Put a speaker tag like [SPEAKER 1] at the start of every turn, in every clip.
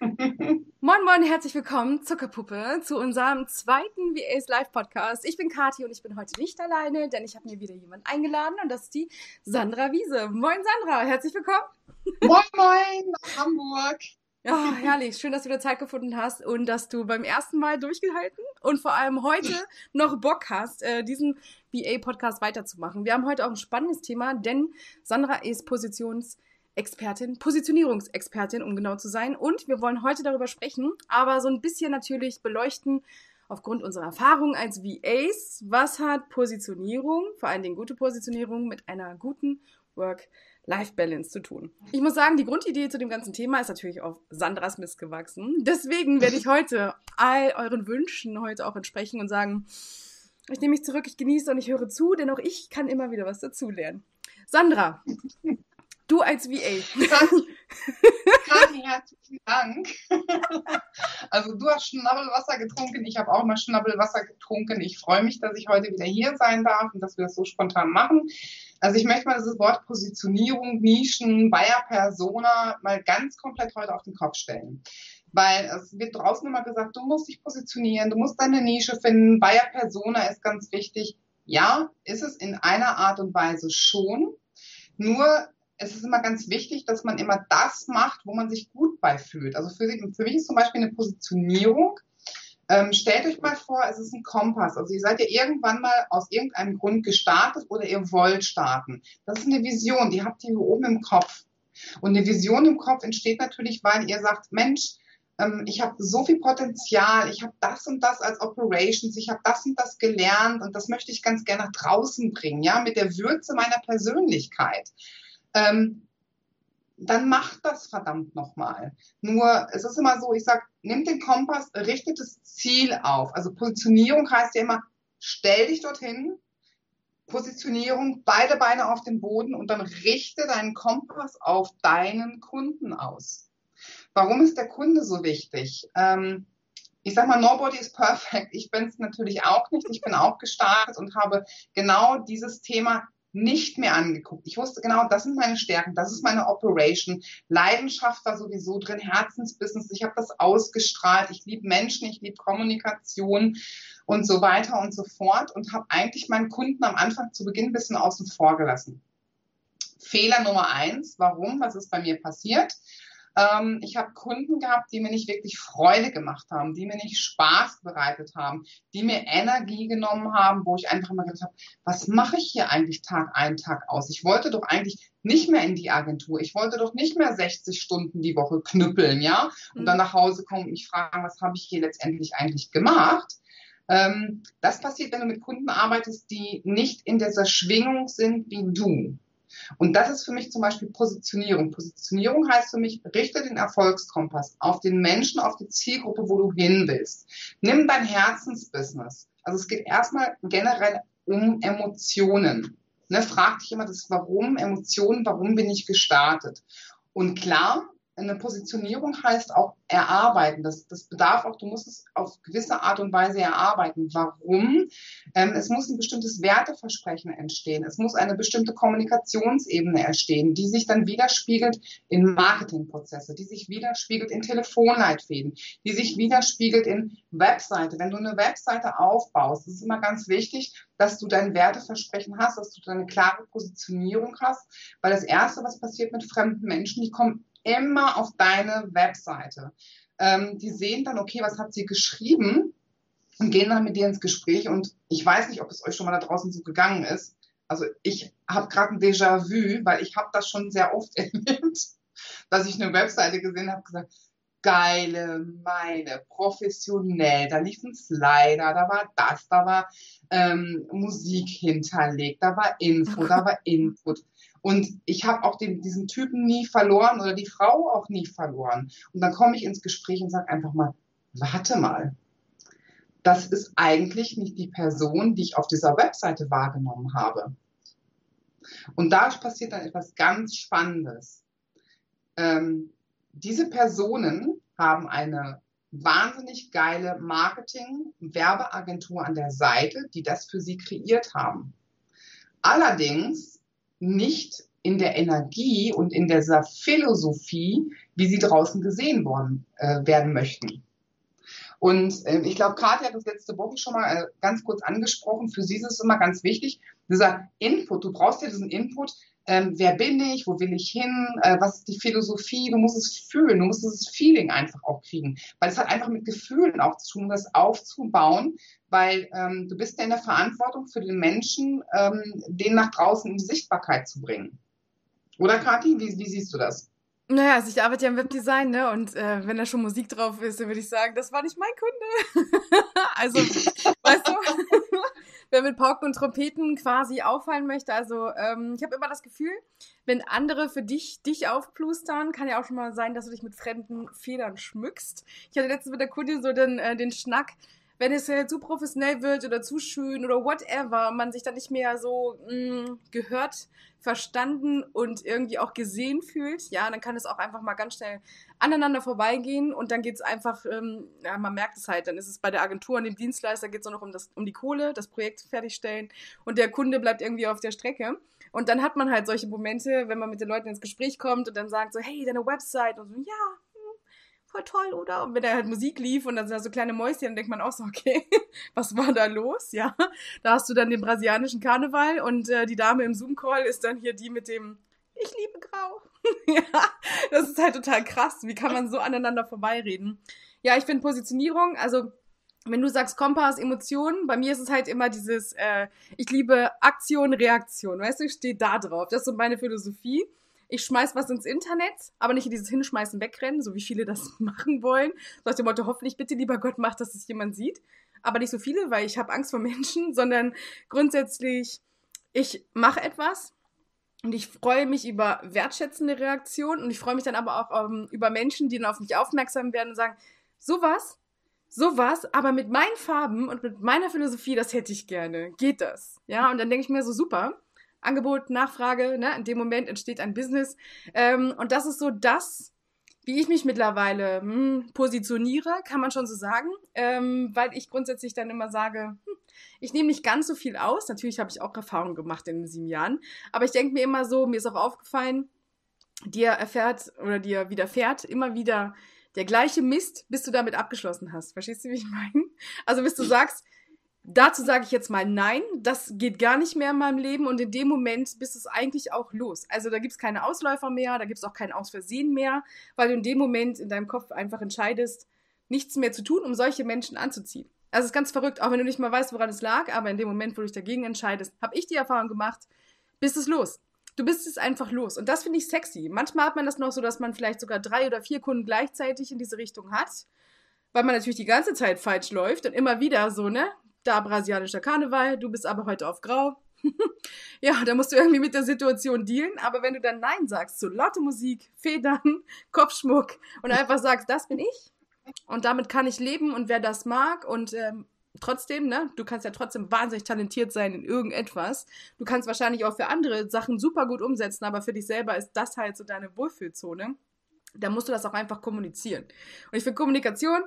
[SPEAKER 1] Moin Moin, herzlich willkommen, Zuckerpuppe, zu unserem zweiten VAs Live Podcast. Ich bin Kathi und ich bin heute nicht alleine, denn ich habe mir wieder jemanden eingeladen und das ist die Sandra Wiese. Moin Sandra, herzlich willkommen.
[SPEAKER 2] Moin Moin nach Hamburg.
[SPEAKER 1] Ja, herrlich. Schön, dass du wieder Zeit gefunden hast und dass du beim ersten Mal durchgehalten und vor allem heute noch Bock hast, äh, diesen VA-Podcast weiterzumachen. Wir haben heute auch ein spannendes Thema, denn Sandra ist Positionsexpertin, Positionierungsexpertin, um genau zu sein. Und wir wollen heute darüber sprechen, aber so ein bisschen natürlich beleuchten, aufgrund unserer Erfahrung als VAs, was hat Positionierung, vor allen Dingen gute Positionierung, mit einer guten Work- Life-Balance zu tun. Ich muss sagen, die Grundidee zu dem ganzen Thema ist natürlich auf Sandras Mist gewachsen. Deswegen werde ich heute all euren Wünschen heute auch entsprechen und sagen, ich nehme mich zurück, ich genieße und ich höre zu, denn auch ich kann immer wieder was dazulernen. Sandra, du als VA.
[SPEAKER 2] Kathi, herzlichen Dank. Also du hast Schnabbelwasser getrunken, ich habe auch mal Schnabbelwasser getrunken. Ich freue mich, dass ich heute wieder hier sein darf und dass wir das so spontan machen. Also ich möchte mal das Wort Positionierung, Nischen, Bayer Persona mal ganz komplett heute auf den Kopf stellen. Weil es wird draußen immer gesagt, du musst dich positionieren, du musst deine Nische finden, Bayer Persona ist ganz wichtig. Ja, ist es in einer Art und Weise schon. Nur es ist immer ganz wichtig, dass man immer das macht, wo man sich gut bei fühlt. Also für, für mich ist zum Beispiel eine Positionierung. Ähm, stellt euch mal vor, es ist ein Kompass. Also ihr seid ja irgendwann mal aus irgendeinem Grund gestartet oder ihr wollt starten. Das ist eine Vision, die habt ihr hier oben im Kopf. Und eine Vision im Kopf entsteht natürlich, weil ihr sagt, Mensch, ähm, ich habe so viel Potenzial, ich habe das und das als Operations, ich habe das und das gelernt und das möchte ich ganz gerne nach draußen bringen, ja, mit der Würze meiner Persönlichkeit ähm, dann macht das verdammt nochmal. Nur, es ist immer so, ich sag, nimm den Kompass, richtet das Ziel auf. Also Positionierung heißt ja immer, stell dich dorthin, Positionierung, beide Beine auf den Boden und dann richte deinen Kompass auf deinen Kunden aus. Warum ist der Kunde so wichtig? Ähm, ich sag mal, nobody is perfect. Ich bin es natürlich auch nicht. Ich bin auch gestartet und habe genau dieses Thema nicht mehr angeguckt. Ich wusste genau, das sind meine Stärken, das ist meine Operation. Leidenschaft war sowieso drin, Herzensbusiness. Ich habe das ausgestrahlt. Ich liebe Menschen, ich liebe Kommunikation und so weiter und so fort und habe eigentlich meinen Kunden am Anfang zu Beginn ein bisschen außen vor gelassen. Fehler Nummer eins. Warum? Was ist bei mir passiert? Ähm, ich habe Kunden gehabt, die mir nicht wirklich Freude gemacht haben, die mir nicht Spaß bereitet haben, die mir Energie genommen haben, wo ich einfach immer gedacht habe, was mache ich hier eigentlich Tag ein, Tag aus? Ich wollte doch eigentlich nicht mehr in die Agentur. Ich wollte doch nicht mehr 60 Stunden die Woche knüppeln, ja? Und dann mhm. nach Hause kommen und mich fragen, was habe ich hier letztendlich eigentlich gemacht? Ähm, das passiert, wenn du mit Kunden arbeitest, die nicht in dieser Schwingung sind wie du. Und das ist für mich zum Beispiel Positionierung. Positionierung heißt für mich, richte den Erfolgskompass auf den Menschen, auf die Zielgruppe, wo du hin willst. Nimm dein Herzensbusiness. Also es geht erstmal generell um Emotionen. Ne, frag dich immer das Warum, Emotionen, warum bin ich gestartet? Und klar, eine Positionierung heißt auch erarbeiten. Das, das bedarf auch, du musst es auf gewisse Art und Weise erarbeiten. Warum? Ähm, es muss ein bestimmtes Werteversprechen entstehen. Es muss eine bestimmte Kommunikationsebene entstehen, die sich dann widerspiegelt in Marketingprozesse, die sich widerspiegelt in Telefonleitfäden, die sich widerspiegelt in Webseite. Wenn du eine Webseite aufbaust, ist es immer ganz wichtig, dass du dein Werteversprechen hast, dass du deine klare Positionierung hast, weil das Erste, was passiert mit fremden Menschen, die kommen immer auf deine Webseite. Ähm, die sehen dann, okay, was hat sie geschrieben und gehen dann mit dir ins Gespräch. Und ich weiß nicht, ob es euch schon mal da draußen so gegangen ist. Also ich habe gerade ein Déjà-vu, weil ich habe das schon sehr oft erlebt, dass ich eine Webseite gesehen habe, gesagt, geile meine, professionell, da lief ein Slider, da war das, da war ähm, Musik hinterlegt, da war Info, da war Input. Und ich habe auch den, diesen Typen nie verloren oder die Frau auch nie verloren. Und dann komme ich ins Gespräch und sage einfach mal, warte mal, das ist eigentlich nicht die Person, die ich auf dieser Webseite wahrgenommen habe. Und da passiert dann etwas ganz Spannendes. Ähm, diese Personen haben eine wahnsinnig geile Marketing-Werbeagentur an der Seite, die das für sie kreiert haben. Allerdings nicht in der Energie und in dieser Philosophie, wie sie draußen gesehen worden, äh, werden möchten. Und äh, ich glaube, Katja hat das letzte Woche schon mal äh, ganz kurz angesprochen. Für sie ist es immer ganz wichtig, dieser Input, du brauchst ja diesen Input, ähm, wer bin ich, wo will ich hin, äh, was ist die Philosophie, du musst es fühlen, du musst dieses Feeling einfach auch kriegen, weil es hat einfach mit Gefühlen auch zu tun, das aufzubauen, weil ähm, du bist ja in der Verantwortung für den Menschen, ähm, den nach draußen in die Sichtbarkeit zu bringen. Oder Kathi, wie, wie siehst du das?
[SPEAKER 1] Naja, also ich arbeite ja im Webdesign, ne? Und äh, wenn da schon Musik drauf ist, dann würde ich sagen, das war nicht mein Kunde. also, weißt du, wer mit Pauken und Trompeten quasi auffallen möchte. Also, ähm, ich habe immer das Gefühl, wenn andere für dich dich aufplustern, kann ja auch schon mal sein, dass du dich mit fremden Federn schmückst. Ich hatte letztens mit der Kundin so den, äh, den Schnack, wenn es ja zu professionell wird oder zu schön oder whatever, man sich dann nicht mehr so mh, mm, gehört, verstanden und irgendwie auch gesehen fühlt, ja, dann kann es auch einfach mal ganz schnell aneinander vorbeigehen und dann geht es einfach, ähm, ja, man merkt es halt, dann ist es bei der Agentur und dem Dienstleister geht es nur noch um, das, um die Kohle, das Projekt fertigstellen und der Kunde bleibt irgendwie auf der Strecke. Und dann hat man halt solche Momente, wenn man mit den Leuten ins Gespräch kommt und dann sagt so, hey, deine Website und so, ja, voll toll, oder? Und wenn da halt Musik lief und dann sind da so kleine Mäuschen, dann denkt man auch so, okay, was war da los? Ja, da hast du dann den brasilianischen Karneval und äh, die Dame im Zoom-Call ist dann hier die mit dem Ich liebe Grau. ja, das ist halt total krass. Wie kann man so aneinander vorbeireden? Ja, ich finde Positionierung, also wenn du sagst Kompass, Emotionen, bei mir ist es halt immer dieses, äh, ich liebe Aktion, Reaktion. Weißt du, ich stehe da drauf. Das ist so meine Philosophie ich schmeiß was ins Internet, aber nicht in dieses Hinschmeißen, Wegrennen, so wie viele das machen wollen. So aus dem Motto, hoffentlich bitte, lieber Gott, macht, dass es jemand sieht. Aber nicht so viele, weil ich habe Angst vor Menschen, sondern grundsätzlich, ich mache etwas und ich freue mich über wertschätzende Reaktionen und ich freue mich dann aber auch um, ähm, über Menschen, die dann auf mich aufmerksam werden und sagen, sowas, sowas, aber mit meinen Farben und mit meiner Philosophie, das hätte ich gerne. Geht das? Ja, und dann denke ich mir so, super. Angebot, Nachfrage, ne? in dem Moment entsteht ein Business. Ähm, und das ist so das, wie ich mich mittlerweile hm, positioniere, kann man schon so sagen, ähm, weil ich grundsätzlich dann immer sage, hm, ich nehme nicht ganz so viel aus. Natürlich habe ich auch Erfahrungen gemacht in den sieben Jahren, aber ich denke mir immer so, mir ist auch aufgefallen, dir erfährt oder dir widerfährt immer wieder der gleiche Mist, bis du damit abgeschlossen hast. Verstehst du, wie ich meine? Also bis du sagst, Dazu sage ich jetzt mal nein, das geht gar nicht mehr in meinem Leben und in dem Moment bist es eigentlich auch los. Also da gibt es keine Ausläufer mehr, da gibt es auch kein Ausversehen mehr, weil du in dem Moment in deinem Kopf einfach entscheidest, nichts mehr zu tun, um solche Menschen anzuziehen. Also es ist ganz verrückt, auch wenn du nicht mal weißt, woran es lag, aber in dem Moment, wo du dich dagegen entscheidest, habe ich die Erfahrung gemacht, bist es los. Du bist es einfach los. Und das finde ich sexy. Manchmal hat man das noch so, dass man vielleicht sogar drei oder vier Kunden gleichzeitig in diese Richtung hat, weil man natürlich die ganze Zeit falsch läuft und immer wieder so, ne? Da brasilianischer Karneval, du bist aber heute auf Grau. ja, da musst du irgendwie mit der Situation dealen. Aber wenn du dann Nein sagst zu laute Musik, Federn, Kopfschmuck und einfach sagst, das bin ich und damit kann ich leben und wer das mag und ähm, trotzdem, ne, du kannst ja trotzdem wahnsinnig talentiert sein in irgendetwas. Du kannst wahrscheinlich auch für andere Sachen super gut umsetzen, aber für dich selber ist das halt so deine Wohlfühlzone. Da musst du das auch einfach kommunizieren. Und ich finde Kommunikation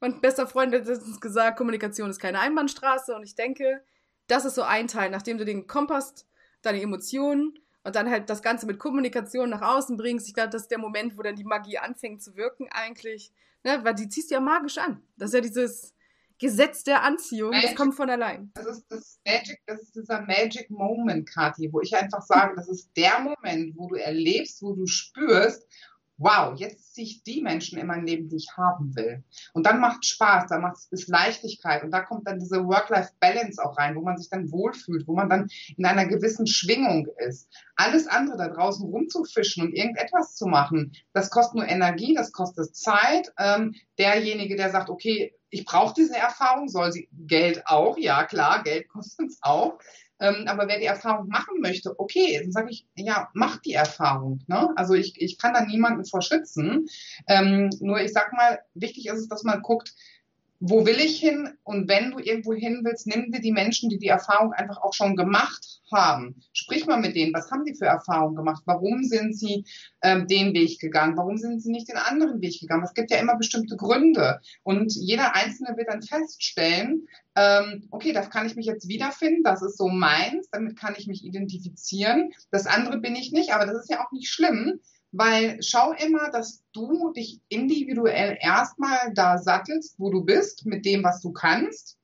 [SPEAKER 1] mein bester Freund hat letztens gesagt, Kommunikation ist keine Einbahnstraße und ich denke, das ist so ein Teil, nachdem du den Kompass, deine Emotionen und dann halt das Ganze mit Kommunikation nach außen bringst. Ich glaube, das ist der Moment, wo dann die Magie anfängt zu wirken eigentlich, ne? weil die ziehst du ja magisch an. Das ist ja dieses Gesetz der Anziehung, Magic. das kommt von allein.
[SPEAKER 2] Das ist das Magic, das ist dieser Magic Moment, Kathi, wo ich einfach sage, das ist der Moment, wo du erlebst, wo du spürst, wow, jetzt ziehe ich die Menschen in mein Leben, die ich haben will. Und dann macht Spaß, da macht es Leichtigkeit und da kommt dann diese Work-Life-Balance auch rein, wo man sich dann wohlfühlt, wo man dann in einer gewissen Schwingung ist. Alles andere da draußen rumzufischen und irgendetwas zu machen, das kostet nur Energie, das kostet Zeit. Ähm, derjenige, der sagt, okay, ich brauche diese Erfahrung, soll sie Geld auch, ja klar, Geld kostet es auch. Ähm, aber wer die Erfahrung machen möchte, okay, dann sage ich, ja, mach die Erfahrung. Ne? Also ich, ich kann da niemanden vor schützen. Ähm, nur ich sag mal, wichtig ist es, dass man guckt, wo will ich hin? Und wenn du irgendwo hin willst, nimm dir die Menschen, die die Erfahrung einfach auch schon gemacht haben. Sprich mal mit denen, was haben die für Erfahrungen gemacht? Warum sind sie ähm, den Weg gegangen? Warum sind sie nicht den anderen Weg gegangen? Es gibt ja immer bestimmte Gründe. Und jeder Einzelne wird dann feststellen, ähm, okay, das kann ich mich jetzt wiederfinden, das ist so meins, damit kann ich mich identifizieren. Das andere bin ich nicht, aber das ist ja auch nicht schlimm, weil schau immer, dass du dich individuell erstmal da sattelst, wo du bist, mit dem, was du kannst.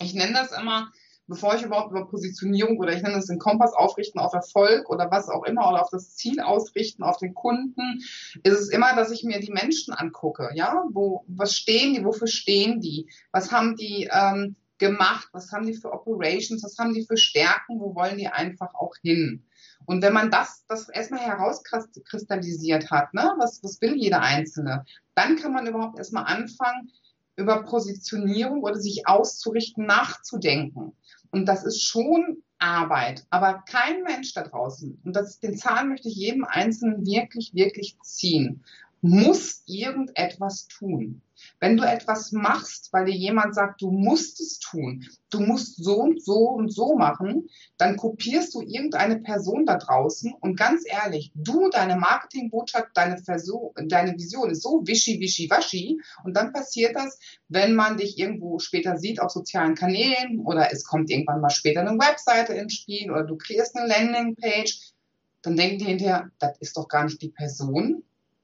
[SPEAKER 2] Ich nenne das immer, bevor ich überhaupt über Positionierung oder ich nenne das den Kompass aufrichten auf Erfolg oder was auch immer oder auf das Ziel ausrichten, auf den Kunden, ist es immer, dass ich mir die Menschen angucke. Ja, wo, was stehen die, wofür stehen die? Was haben die ähm, gemacht? Was haben die für Operations? Was haben die für Stärken? Wo wollen die einfach auch hin? Und wenn man das, das erstmal herauskristallisiert hat, ne, was, was will jeder Einzelne, dann kann man überhaupt erstmal anfangen, über Positionierung oder sich auszurichten, nachzudenken. Und das ist schon Arbeit. Aber kein Mensch da draußen, und das, den Zahn möchte ich jedem Einzelnen wirklich, wirklich ziehen, muss irgendetwas tun. Wenn du etwas machst, weil dir jemand sagt, du musst es tun, du musst so und so und so machen, dann kopierst du irgendeine Person da draußen und ganz ehrlich, du, deine Marketingbotschaft, deine, Versuch, deine Vision ist so wischi, wischi, waschi und dann passiert das, wenn man dich irgendwo später sieht auf sozialen Kanälen oder es kommt irgendwann mal später eine Webseite ins Spiel oder du kreierst eine Landingpage, dann denken die hinterher, das ist doch gar nicht die Person.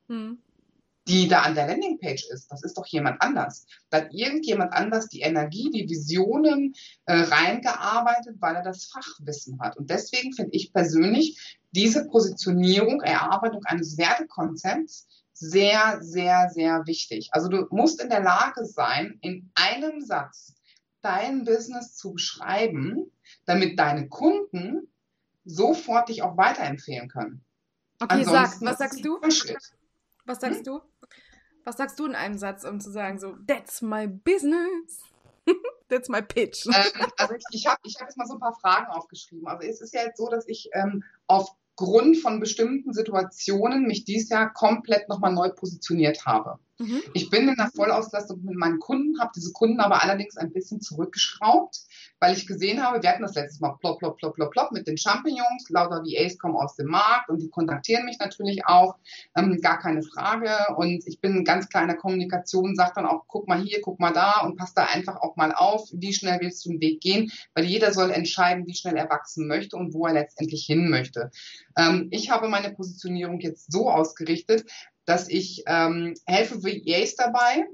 [SPEAKER 2] Hm die da an der Landingpage ist. Das ist doch jemand anders. Da hat irgendjemand anders die Energie, die Visionen äh, reingearbeitet, weil er das Fachwissen hat. Und deswegen finde ich persönlich diese Positionierung, Erarbeitung eines Wertekonzepts sehr, sehr, sehr wichtig. Also du musst in der Lage sein, in einem Satz dein Business zu beschreiben, damit deine Kunden sofort dich auch weiterempfehlen können.
[SPEAKER 1] Okay, Ansonsten sag, was sagst du? Was sagst hm? du? Was sagst du in einem Satz, um zu sagen, so, that's my business? that's my pitch.
[SPEAKER 2] Ähm, also ich, habe ich hab jetzt mal so ein paar Fragen aufgeschrieben. Also es ist ja jetzt so, dass ich ähm, aufgrund von bestimmten Situationen mich dieses Jahr komplett nochmal neu positioniert habe. Mhm. Ich bin in der Vollauslastung mit meinen Kunden, habe diese Kunden aber allerdings ein bisschen zurückgeschraubt, weil ich gesehen habe, wir hatten das letztes Mal plopp, plopp, plopp, plopp, plopp mit den Champignons, lauter VAs kommen aus dem Markt und die kontaktieren mich natürlich auch, ähm, gar keine Frage. Und ich bin ganz kleiner Kommunikation, sage dann auch, guck mal hier, guck mal da und pass da einfach auch mal auf, wie schnell willst du den Weg gehen, weil jeder soll entscheiden, wie schnell er wachsen möchte und wo er letztendlich hin möchte. Ähm, ich habe meine Positionierung jetzt so ausgerichtet, dass ich ähm, helfe VAs dabei,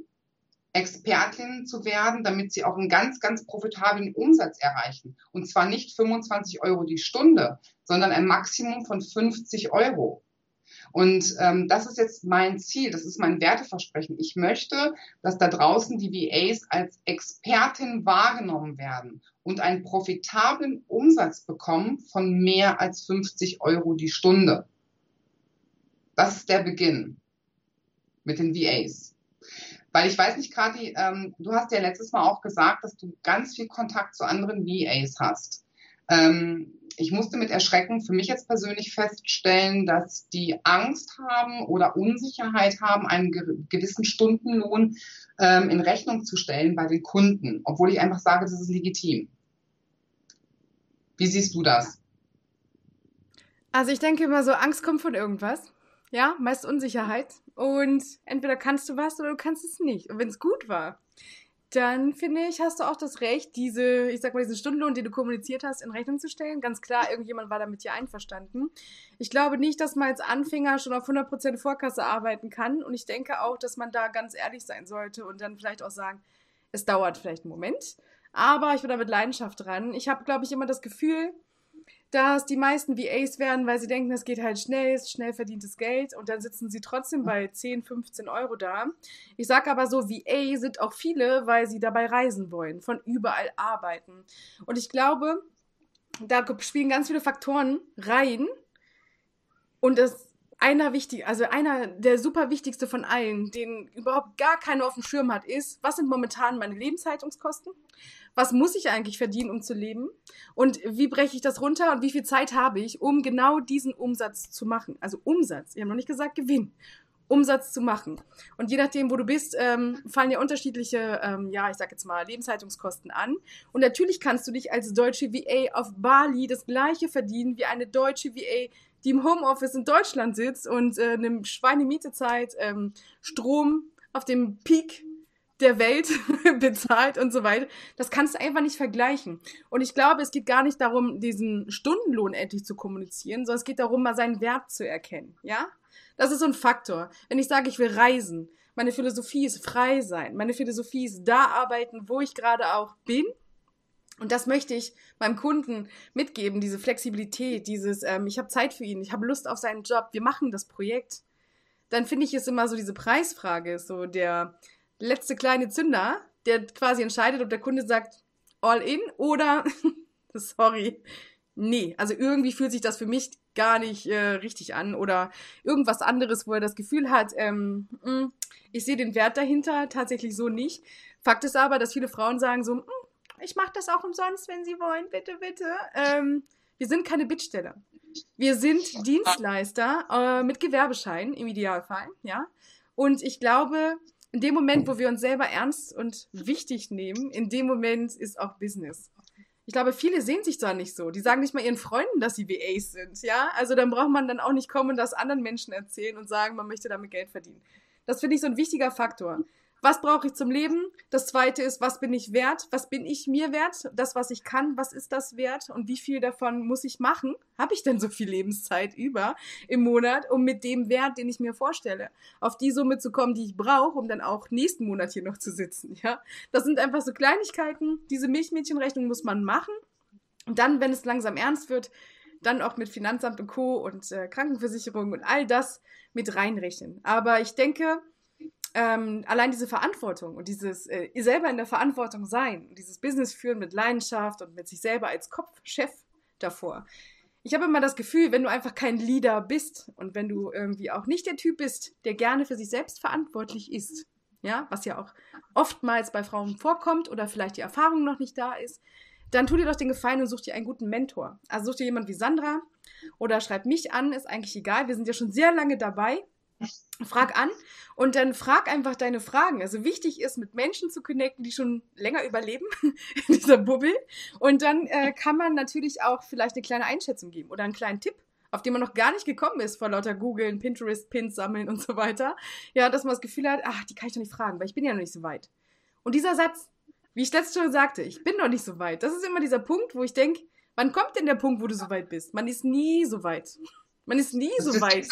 [SPEAKER 2] Expertinnen zu werden, damit sie auch einen ganz, ganz profitablen Umsatz erreichen. Und zwar nicht 25 Euro die Stunde, sondern ein Maximum von 50 Euro. Und ähm, das ist jetzt mein Ziel, das ist mein Werteversprechen. Ich möchte, dass da draußen die VAs als Expertin wahrgenommen werden und einen profitablen Umsatz bekommen von mehr als 50 Euro die Stunde. Das ist der Beginn mit den VAs. Weil ich weiß nicht, Kathi, ähm, du hast ja letztes Mal auch gesagt, dass du ganz viel Kontakt zu anderen VAs hast. Ähm, ich musste mit Erschrecken für mich jetzt persönlich feststellen, dass die Angst haben oder Unsicherheit haben, einen gewissen Stundenlohn ähm, in Rechnung zu stellen bei den Kunden, obwohl ich einfach sage, das ist legitim. Wie siehst du das?
[SPEAKER 1] Also ich denke immer so, Angst kommt von irgendwas. Ja, meist Unsicherheit. Und entweder kannst du was oder du kannst es nicht. Und wenn es gut war, dann finde ich, hast du auch das Recht, diese, ich sag mal, diesen Stundenlohn, den du kommuniziert hast, in Rechnung zu stellen. Ganz klar, irgendjemand war damit hier einverstanden. Ich glaube nicht, dass man als Anfänger schon auf 100% Vorkasse arbeiten kann. Und ich denke auch, dass man da ganz ehrlich sein sollte und dann vielleicht auch sagen, es dauert vielleicht einen Moment. Aber ich bin da mit Leidenschaft dran. Ich habe, glaube ich, immer das Gefühl, dass die meisten VAs werden, weil sie denken, es geht halt schnell, ist schnell verdientes Geld und dann sitzen sie trotzdem bei 10, 15 Euro da. Ich sage aber so, VA sind auch viele, weil sie dabei reisen wollen, von überall arbeiten. Und ich glaube, da spielen ganz viele Faktoren rein und das einer wichtig, also einer der super wichtigste von allen, den überhaupt gar keiner auf dem Schirm hat, ist, was sind momentan meine Lebenshaltungskosten? Was muss ich eigentlich verdienen, um zu leben? Und wie breche ich das runter und wie viel Zeit habe ich, um genau diesen Umsatz zu machen? Also Umsatz, ich habe noch nicht gesagt Gewinn. Umsatz zu machen. Und je nachdem, wo du bist, ähm, fallen ja unterschiedliche, ähm, ja, ich sag jetzt mal, Lebenshaltungskosten an. Und natürlich kannst du dich als deutsche VA auf Bali das gleiche verdienen wie eine deutsche VA, die im Homeoffice in Deutschland sitzt und äh, eine Schweinemietezeit, ähm, Strom auf dem Peak der Welt bezahlt und so weiter. Das kannst du einfach nicht vergleichen. Und ich glaube, es geht gar nicht darum, diesen Stundenlohn endlich zu kommunizieren, sondern es geht darum, mal seinen Wert zu erkennen. Ja? Das ist so ein Faktor. Wenn ich sage, ich will reisen, meine Philosophie ist frei sein. Meine Philosophie ist da arbeiten, wo ich gerade auch bin. Und das möchte ich meinem Kunden mitgeben, diese Flexibilität, dieses, ähm, ich habe Zeit für ihn, ich habe Lust auf seinen Job, wir machen das Projekt. Dann finde ich es immer so diese Preisfrage, so der letzte kleine Zünder, der quasi entscheidet, ob der Kunde sagt all in oder sorry, nee. Also irgendwie fühlt sich das für mich gar nicht äh, richtig an oder irgendwas anderes, wo er das Gefühl hat, ähm, mh, mm, ich sehe den Wert dahinter tatsächlich so nicht. Fakt ist aber, dass viele Frauen sagen so, mm, ich mache das auch umsonst, wenn sie wollen, bitte, bitte. Ähm, wir sind keine Bittsteller. Wir sind Dienstleister äh, mit Gewerbeschein im Idealfall, ja. Und ich glaube, in dem Moment, wo wir uns selber ernst und wichtig nehmen, in dem Moment ist auch Business. Ich glaube, viele sehen sich da nicht so. Die sagen nicht mal ihren Freunden, dass sie VAs sind, ja? Also dann braucht man dann auch nicht kommen und das anderen Menschen erzählen und sagen, man möchte damit Geld verdienen. Das finde ich so ein wichtiger Faktor was brauche ich zum Leben? Das zweite ist, was bin ich wert? Was bin ich mir wert? Das, was ich kann, was ist das wert? Und wie viel davon muss ich machen? Habe ich denn so viel Lebenszeit über im Monat, um mit dem Wert, den ich mir vorstelle, auf die Summe zu kommen, die ich brauche, um dann auch nächsten Monat hier noch zu sitzen? Ja, das sind einfach so Kleinigkeiten. Diese Milchmädchenrechnung muss man machen. Und dann, wenn es langsam ernst wird, dann auch mit Finanzamt und Co. und äh, Krankenversicherung und all das mit reinrechnen. Aber ich denke, ähm, allein diese Verantwortung und dieses äh, selber in der Verantwortung sein, dieses Business führen mit Leidenschaft und mit sich selber als Kopfchef davor. Ich habe immer das Gefühl, wenn du einfach kein Leader bist und wenn du irgendwie auch nicht der Typ bist, der gerne für sich selbst verantwortlich ist, ja, was ja auch oftmals bei Frauen vorkommt oder vielleicht die Erfahrung noch nicht da ist, dann tu dir doch den Gefallen und such dir einen guten Mentor. Also such dir jemand wie Sandra oder schreib mich an, ist eigentlich egal. Wir sind ja schon sehr lange dabei Frag an und dann frag einfach deine Fragen. Also wichtig ist, mit Menschen zu connecten, die schon länger überleben in dieser Bubble. Und dann äh, kann man natürlich auch vielleicht eine kleine Einschätzung geben oder einen kleinen Tipp, auf den man noch gar nicht gekommen ist vor lauter Googeln, Pinterest, Pins sammeln und so weiter. Ja, dass man das Gefühl hat, ach, die kann ich doch nicht fragen, weil ich bin ja noch nicht so weit. Und dieser Satz, wie ich letztes schon sagte, ich bin noch nicht so weit. Das ist immer dieser Punkt, wo ich denke, wann kommt denn der Punkt, wo du so weit bist? Man ist nie so weit. Man ist nie so weit.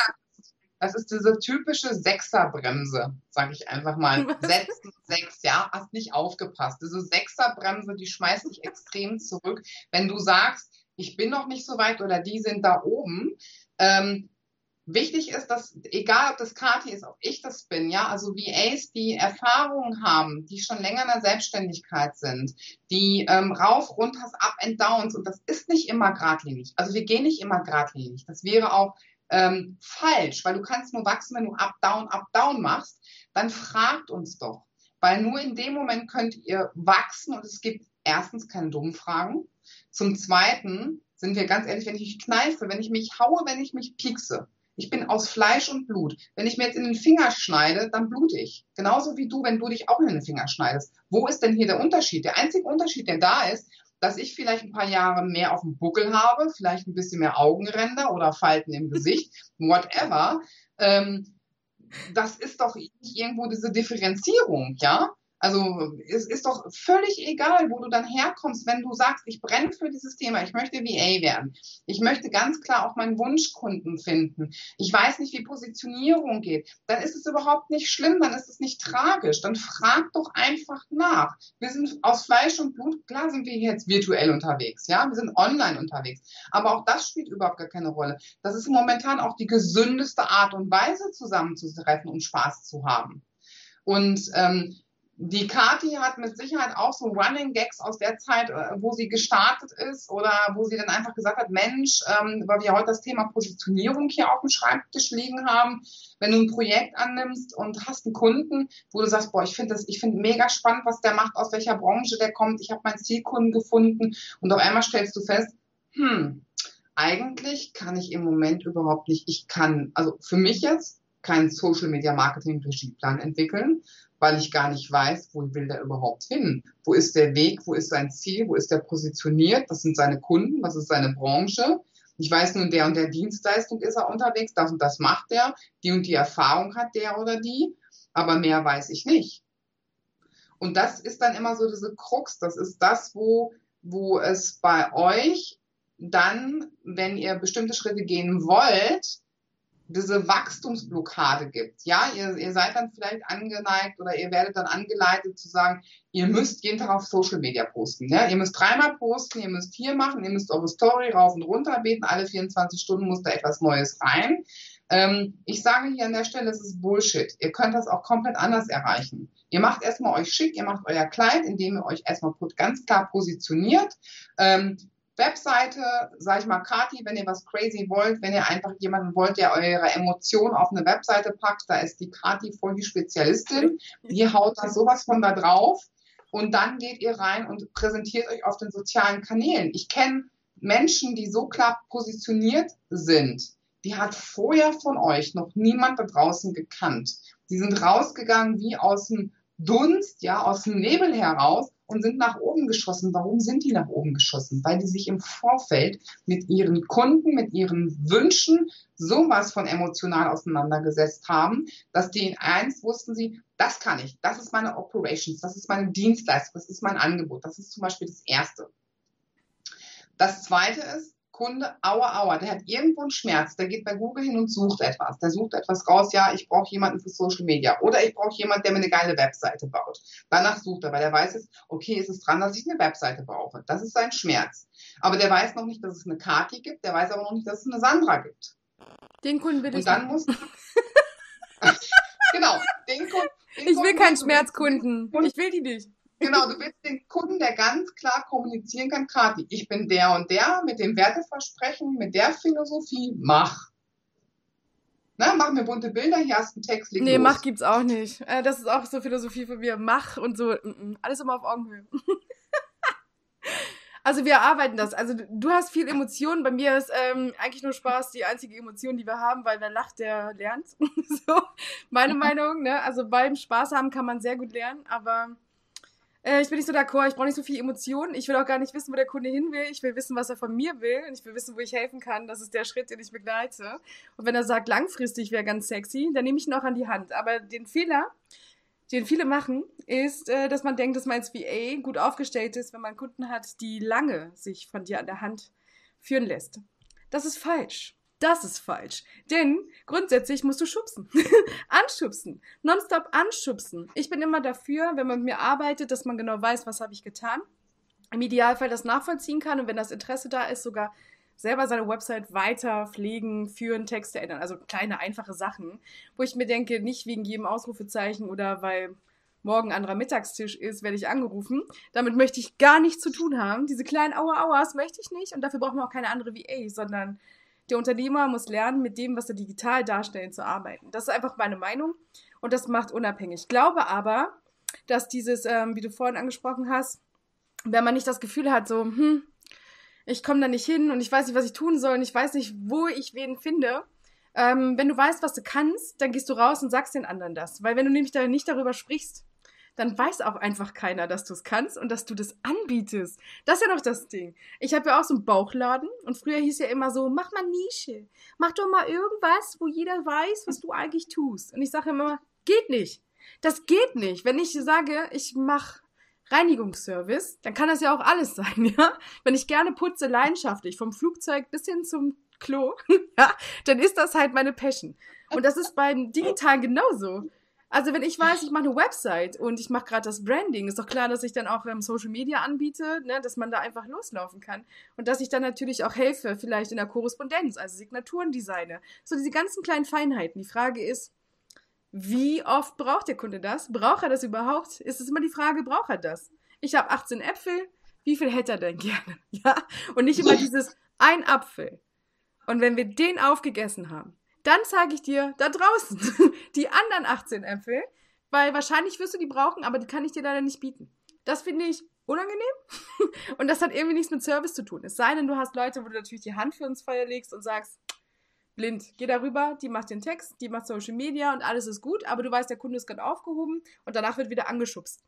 [SPEAKER 2] Das ist diese typische Sechserbremse, sage ich einfach mal. Setzen sechs, ja, hast nicht aufgepasst. Diese Sechserbremse, die schmeißt dich extrem zurück. Wenn du sagst, ich bin noch nicht so weit oder die sind da oben, ähm, Wichtig ist, dass, egal ob das Kati ist, ob ich das bin, ja, also VAs, die Erfahrungen haben, die schon länger in der Selbstständigkeit sind, die ähm, rauf, runter, up and downs und das ist nicht immer geradlinig. Also wir gehen nicht immer geradlinig. Das wäre auch ähm, falsch, weil du kannst nur wachsen, wenn du up, down, up, down machst, dann fragt uns doch. Weil nur in dem Moment könnt ihr wachsen und es gibt erstens keine dummen Fragen. Zum Zweiten sind wir ganz ehrlich, wenn ich mich kneife, wenn ich mich haue, wenn ich mich piekse. Ich bin aus Fleisch und Blut. Wenn ich mir jetzt in den Finger schneide, dann blute ich. Genauso wie du, wenn du dich auch in den Finger schneidest. Wo ist denn hier der Unterschied? Der einzige Unterschied, der da ist, dass ich vielleicht ein paar Jahre mehr auf dem Buckel habe, vielleicht ein bisschen mehr Augenränder oder Falten im Gesicht, whatever. Ähm, das ist doch irgendwo diese Differenzierung, ja? Also es ist doch völlig egal, wo du dann herkommst, wenn du sagst, ich brenne für dieses Thema, ich möchte VA werden. Ich möchte ganz klar auch meinen Wunschkunden finden. Ich weiß nicht, wie Positionierung geht. Dann ist es überhaupt nicht schlimm, dann ist es nicht tragisch. Dann frag doch einfach nach. Wir sind aus Fleisch und Blut, klar sind wir jetzt virtuell unterwegs, ja, wir sind online unterwegs. Aber auch das spielt überhaupt gar keine Rolle. Das ist momentan auch die gesündeste Art und Weise, zusammenzutreffen und Spaß zu haben. Und ähm, die Kati hat mit Sicherheit auch so Running Gags aus der Zeit, äh, wo sie gestartet ist oder wo sie dann einfach gesagt hat, Mensch, ähm, weil wir heute das Thema Positionierung hier auf dem Schreibtisch liegen haben, wenn du ein Projekt annimmst und hast einen Kunden, wo du sagst, boah, ich finde das, ich finde mega spannend, was der macht, aus welcher Branche der kommt, ich habe meinen Zielkunden gefunden und auf einmal stellst du fest, hm, eigentlich kann ich im Moment überhaupt nicht, ich kann, also für mich jetzt, keinen Social Media Marketing Regieplan entwickeln, weil ich gar nicht weiß, wo will der überhaupt hin? Wo ist der Weg? Wo ist sein Ziel? Wo ist der positioniert? Was sind seine Kunden? Was ist seine Branche? Ich weiß nun, der und der Dienstleistung ist er unterwegs, das und das macht er, die und die Erfahrung hat der oder die, aber mehr weiß ich nicht. Und das ist dann immer so diese Krux, das ist das, wo, wo es bei euch dann, wenn ihr bestimmte Schritte gehen wollt, diese Wachstumsblockade gibt. Ja, ihr, ihr seid dann vielleicht angeneigt oder ihr werdet dann angeleitet zu sagen, ihr müsst jeden Tag auf Social Media posten. Ja? Ihr müsst dreimal posten, ihr müsst hier machen, ihr müsst eure Story rauf und runter beten, alle 24 Stunden muss da etwas Neues rein. Ähm, ich sage hier an der Stelle, es ist Bullshit. Ihr könnt das auch komplett anders erreichen. Ihr macht erstmal euch schick, ihr macht euer Kleid, indem ihr euch erstmal ganz klar positioniert. Ähm, Webseite, sag ich mal, Kati, wenn ihr was crazy wollt, wenn ihr einfach jemanden wollt, der eure Emotionen auf eine Webseite packt, da ist die Kati voll die Spezialistin. Die haut da sowas von da drauf. Und dann geht ihr rein und präsentiert euch auf den sozialen Kanälen. Ich kenne Menschen, die so klar positioniert sind. Die hat vorher von euch noch niemand da draußen gekannt. Die sind rausgegangen wie aus dem Dunst, ja, aus dem Nebel heraus und sind nach oben geschossen. Warum sind die nach oben geschossen? Weil die sich im Vorfeld mit ihren Kunden, mit ihren Wünschen sowas von emotional auseinandergesetzt haben, dass die in eins wussten sie, das kann ich, das ist meine Operations, das ist meine Dienstleistung, das ist mein Angebot. Das ist zum Beispiel das Erste. Das Zweite ist, Kunde, aua, aua, der hat irgendwo einen Schmerz, der geht bei Google hin und sucht etwas. Der sucht etwas raus, ja, ich brauche jemanden für Social Media oder ich brauche jemanden, der mir eine geile Webseite baut. Danach sucht er, weil er weiß jetzt, okay, ist es dran, dass ich eine Webseite brauche. Das ist sein Schmerz. Aber der weiß noch nicht, dass es eine Kati gibt, der weiß aber noch nicht, dass es eine Sandra gibt.
[SPEAKER 1] Den Kunden will
[SPEAKER 2] ich. Und dann muss. genau, den Kunden. Den
[SPEAKER 1] ich will keinen Schmerzkunden. Ich will die nicht.
[SPEAKER 2] Genau, du willst den Kunden, der ganz klar kommunizieren kann, Kathi, ich bin der und der mit dem Werteversprechen, mit der Philosophie, mach. Na, mach mir bunte Bilder, hier hast du einen Text,
[SPEAKER 1] leg Nee, los. mach gibt's auch nicht. Äh, das ist auch so Philosophie von mir. Mach und so, alles immer auf Augenhöhe. Also wir erarbeiten das. Also du hast viel Emotionen. Bei mir ist ähm, eigentlich nur Spaß die einzige Emotion, die wir haben, weil wer lacht, der lernt. so, meine Meinung. Ne? Also beim Spaß haben kann man sehr gut lernen, aber äh, ich bin nicht so d'accord, ich brauche nicht so viel Emotionen. Ich will auch gar nicht wissen, wo der Kunde hin will. Ich will wissen, was er von mir will. Und ich will wissen, wo ich helfen kann. Das ist der Schritt, den ich begleite. Und wenn er sagt, langfristig wäre ganz sexy, dann nehme ich ihn auch an die Hand. Aber den Fehler, den viele machen, ist, äh, dass man denkt, dass man VA gut aufgestellt ist, wenn man Kunden hat, die lange sich von dir an der Hand führen lässt. Das ist falsch. Das ist falsch. Denn grundsätzlich musst du schubsen. anschubsen. Nonstop anschubsen. Ich bin immer dafür, wenn man mit mir arbeitet, dass man genau weiß, was habe ich getan. Im Idealfall das nachvollziehen kann und wenn das Interesse da ist, sogar selber seine Website weiter pflegen, führen, Texte ändern. Also kleine, einfache Sachen, wo ich mir denke, nicht wegen jedem Ausrufezeichen oder weil morgen anderer Mittagstisch ist, werde ich angerufen. Damit möchte ich gar nichts zu tun haben. Diese kleinen Aua-Auas möchte ich nicht und dafür brauchen wir auch keine andere VA, sondern der Unternehmer muss lernen, mit dem, was er digital darstellt, zu arbeiten. Das ist einfach meine Meinung und das macht unabhängig. Ich glaube aber, dass dieses, ähm, wie du vorhin angesprochen hast, wenn man nicht das Gefühl hat, so, hm, ich komme da nicht hin und ich weiß nicht, was ich tun soll und ich weiß nicht, wo ich wen finde. Ähm, wenn du weißt, was du kannst, dann gehst du raus und sagst den anderen das. Weil wenn du nämlich da nicht darüber sprichst, dann weiß auch einfach keiner, dass du es kannst und dass du das anbietest. Das ist ja noch das Ding. Ich habe ja auch so einen Bauchladen und früher hieß ja immer so, mach mal Nische. Mach doch mal irgendwas, wo jeder weiß, was du eigentlich tust. Und ich sage immer, geht nicht. Das geht nicht. Wenn ich sage, ich mache Reinigungsservice, dann kann das ja auch alles sein, ja? Wenn ich gerne putze leidenschaftlich, vom Flugzeug bis hin zum Klo, ja, dann ist das halt meine Passion. Und das ist beim Digitalen genauso. Also wenn ich weiß, ich mache eine Website und ich mache gerade das Branding, ist doch klar, dass ich dann auch ähm, Social Media anbiete, ne, dass man da einfach loslaufen kann. Und dass ich dann natürlich auch helfe, vielleicht in der Korrespondenz, also Signaturen designe. So diese ganzen kleinen Feinheiten. Die Frage ist, wie oft braucht der Kunde das? Braucht er das überhaupt? Ist es immer die Frage, braucht er das? Ich habe 18 Äpfel, wie viel hätte er denn gerne? Ja? Und nicht immer dieses ein Apfel. Und wenn wir den aufgegessen haben, dann zeige ich dir da draußen die anderen 18 Äpfel, weil wahrscheinlich wirst du die brauchen, aber die kann ich dir leider nicht bieten. Das finde ich unangenehm und das hat irgendwie nichts mit Service zu tun. Es sei denn, du hast Leute, wo du natürlich die Hand für ins Feuer legst und sagst, blind. Geh darüber, die macht den Text, die macht Social Media und alles ist gut, aber du weißt, der Kunde ist gerade aufgehoben und danach wird wieder angeschubst.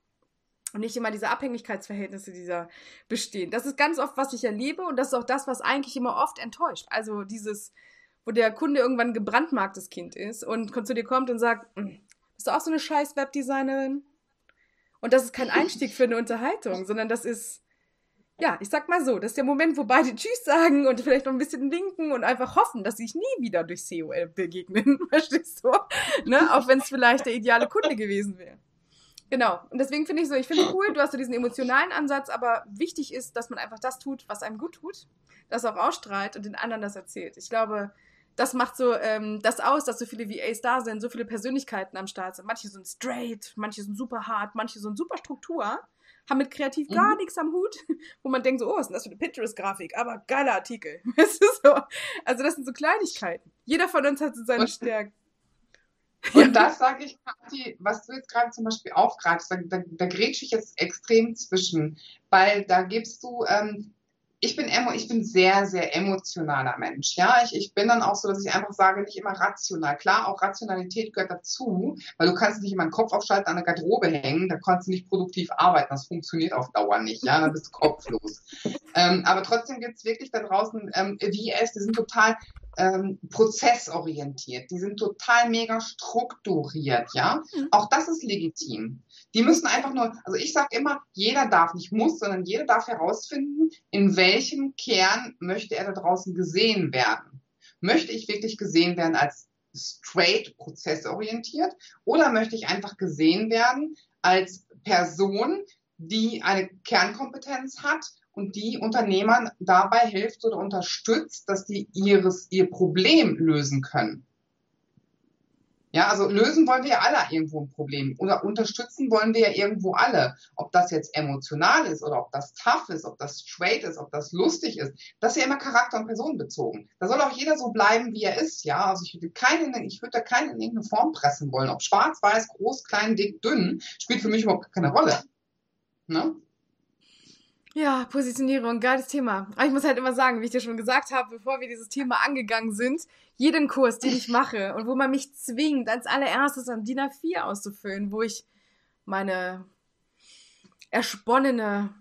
[SPEAKER 1] Und nicht immer diese Abhängigkeitsverhältnisse dieser bestehen. Das ist ganz oft, was ich erlebe und das ist auch das, was eigentlich immer oft enttäuscht. Also dieses, wo der Kunde irgendwann ein gebrandmarktes Kind ist und zu dir kommt und sagt, hm, bist du auch so eine scheiß Webdesignerin? Und das ist kein Einstieg für eine Unterhaltung, sondern das ist, ja, ich sag mal so, das ist der Moment, wo beide Tschüss sagen und vielleicht noch ein bisschen winken und einfach hoffen, dass sie sich nie wieder durch COL begegnen, verstehst du? Ne? Auch wenn es vielleicht der ideale Kunde gewesen wäre. Genau. Und deswegen finde ich so, ich finde cool, du hast so diesen emotionalen Ansatz, aber wichtig ist, dass man einfach das tut, was einem gut tut, das auch ausstrahlt und den anderen das erzählt. Ich glaube, das macht so ähm, das aus, dass so viele VAs da sind, so viele Persönlichkeiten am Start sind. Manche sind straight, manche sind super hart, manche sind super Struktur, haben mit kreativ mhm. gar nichts am Hut, wo man denkt so, oh, was ist denn das für eine Pinterest-Grafik? Aber geiler Artikel. Weißt du so? Also das sind so Kleinigkeiten. Jeder von uns hat so seine Stärken.
[SPEAKER 2] Und das sage ich, Kathi, was du jetzt gerade zum Beispiel aufgreifst, da, da, da grätsche ich jetzt extrem zwischen, weil da gibst du ähm, ich bin, emo, ich bin sehr, sehr emotionaler Mensch. Ja, ich, ich bin dann auch so, dass ich einfach sage, nicht immer rational. Klar, auch Rationalität gehört dazu, weil du kannst nicht immer einen Kopf aufschalten, an der Garderobe hängen, da kannst du nicht produktiv arbeiten. Das funktioniert auf Dauer nicht. Ja, dann bist du kopflos. ähm, aber trotzdem gibt es wirklich da draußen ähm, VS, die sind total ähm, prozessorientiert, die sind total mega strukturiert, ja. Mhm. Auch das ist legitim. Die müssen einfach nur, also ich sage immer, jeder darf, nicht muss, sondern jeder darf herausfinden, in welchem Kern möchte er da draußen gesehen werden. Möchte ich wirklich gesehen werden als straight prozessorientiert oder möchte ich einfach gesehen werden als Person, die eine Kernkompetenz hat und die Unternehmern dabei hilft oder unterstützt, dass die ihres, ihr Problem lösen können. Ja, also lösen wollen wir ja alle irgendwo ein Problem oder unterstützen wollen wir ja irgendwo alle. Ob das jetzt emotional ist oder ob das tough ist, ob das straight ist, ob das lustig ist, das ist ja immer Charakter- und Personenbezogen. Da soll auch jeder so bleiben, wie er ist. Ja, also ich würde keinen, ich würde da keinen in irgendeine Form pressen wollen. Ob schwarz, weiß, groß, klein, dick, dünn, spielt für mich überhaupt keine Rolle. Ne?
[SPEAKER 1] Ja, Positionierung, geiles Thema. Aber ich muss halt immer sagen, wie ich dir schon gesagt habe, bevor wir dieses Thema angegangen sind, jeden Kurs, den ich mache und wo man mich zwingt, als allererstes am DIN A4 auszufüllen, wo ich meine ersponnene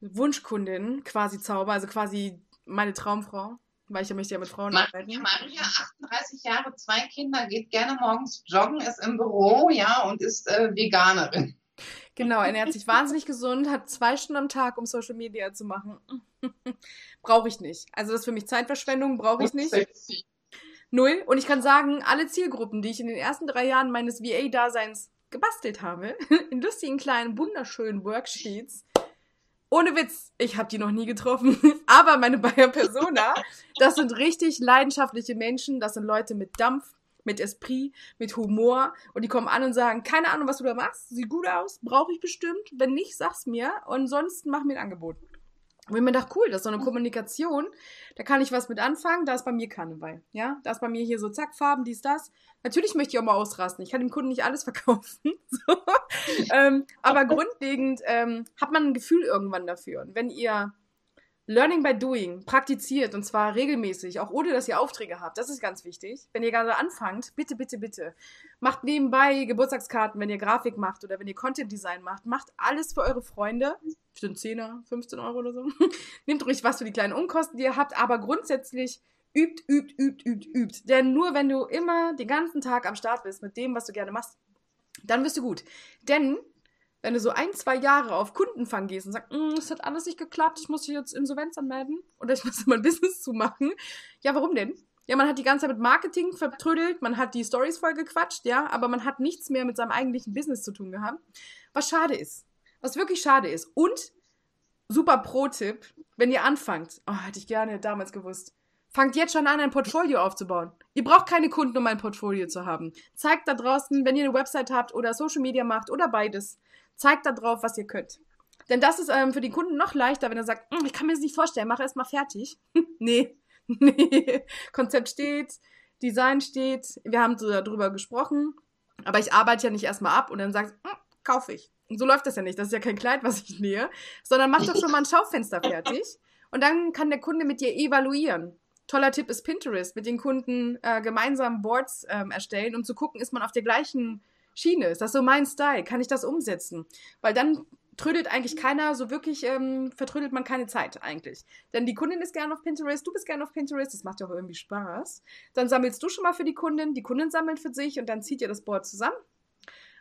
[SPEAKER 1] Wunschkundin quasi zauber, also quasi meine Traumfrau, weil ich ja möchte ja mit Frauen
[SPEAKER 2] Maria, arbeiten. Maria, 38 Jahre, zwei Kinder, geht gerne morgens joggen, ist im Büro, ja, und ist äh, Veganerin.
[SPEAKER 1] Genau, ernährt sich wahnsinnig gesund, hat zwei Stunden am Tag, um Social Media zu machen. brauche ich nicht. Also das ist für mich Zeitverschwendung, brauche ich nicht. Null. Und ich kann sagen, alle Zielgruppen, die ich in den ersten drei Jahren meines VA-Daseins gebastelt habe, in lustigen kleinen, wunderschönen Worksheets, ohne Witz, ich habe die noch nie getroffen, aber meine Bayer Persona, das sind richtig leidenschaftliche Menschen, das sind Leute mit Dampf, mit Esprit, mit Humor. Und die kommen an und sagen, keine Ahnung, was du da machst, sieht gut aus, brauche ich bestimmt, wenn nicht, sag's mir. Und sonst mach mir ein Angebot. Und ich mir gedacht, cool, das ist so eine Kommunikation, da kann ich was mit anfangen, da ist bei mir Karneval, ja, da ist bei mir hier so zack, Farben, dies, das. Natürlich möchte ich auch mal ausrasten, ich kann dem Kunden nicht alles verkaufen, so. ähm, aber grundlegend ähm, hat man ein Gefühl irgendwann dafür. Und wenn ihr Learning by Doing praktiziert und zwar regelmäßig, auch ohne dass ihr Aufträge habt. Das ist ganz wichtig. Wenn ihr gerade anfangt, bitte, bitte, bitte. Macht nebenbei Geburtstagskarten, wenn ihr Grafik macht oder wenn ihr Content Design macht. Macht alles für eure Freunde. Den 10er, 15 Euro oder so. Nehmt ruhig was für die kleinen Unkosten, die ihr habt, aber grundsätzlich übt, übt, übt, übt, übt. Denn nur wenn du immer den ganzen Tag am Start bist mit dem, was du gerne machst, dann bist du gut. Denn wenn du so ein, zwei Jahre auf Kundenfang gehst und sagst, mm, es hat alles nicht geklappt, ich muss hier jetzt Insolvenz anmelden oder ich muss mein Business zumachen. Ja, warum denn? Ja, man hat die ganze Zeit mit Marketing vertrödelt, man hat die Stories voll gequatscht, ja, aber man hat nichts mehr mit seinem eigentlichen Business zu tun gehabt. Was schade ist. Was wirklich schade ist. Und super Pro-Tipp, wenn ihr anfangt, oh, hätte ich gerne damals gewusst. Fangt jetzt schon an, ein Portfolio aufzubauen. Ihr braucht keine Kunden, um ein Portfolio zu haben. Zeigt da draußen, wenn ihr eine Website habt oder Social Media macht oder beides, zeigt da drauf, was ihr könnt. Denn das ist ähm, für die Kunden noch leichter, wenn er sagt, hm, ich kann mir das nicht vorstellen, mach erst mal fertig. nee, nee. Konzept steht, Design steht, wir haben so darüber gesprochen, aber ich arbeite ja nicht erstmal ab und dann sagst, hm, kaufe ich. Und so läuft das ja nicht. Das ist ja kein Kleid, was ich nähe, sondern mach doch schon mal ein Schaufenster fertig und dann kann der Kunde mit dir evaluieren. Toller Tipp ist Pinterest, mit den Kunden äh, gemeinsam Boards ähm, erstellen, um zu gucken, ist man auf der gleichen Schiene? Ist das so mein Style? Kann ich das umsetzen? Weil dann trödelt eigentlich keiner, so wirklich ähm, vertrödelt man keine Zeit eigentlich. Denn die Kundin ist gerne auf Pinterest, du bist gerne auf Pinterest, das macht ja auch irgendwie Spaß. Dann sammelst du schon mal für die Kundin, die Kundin sammelt für sich und dann zieht ihr das Board zusammen.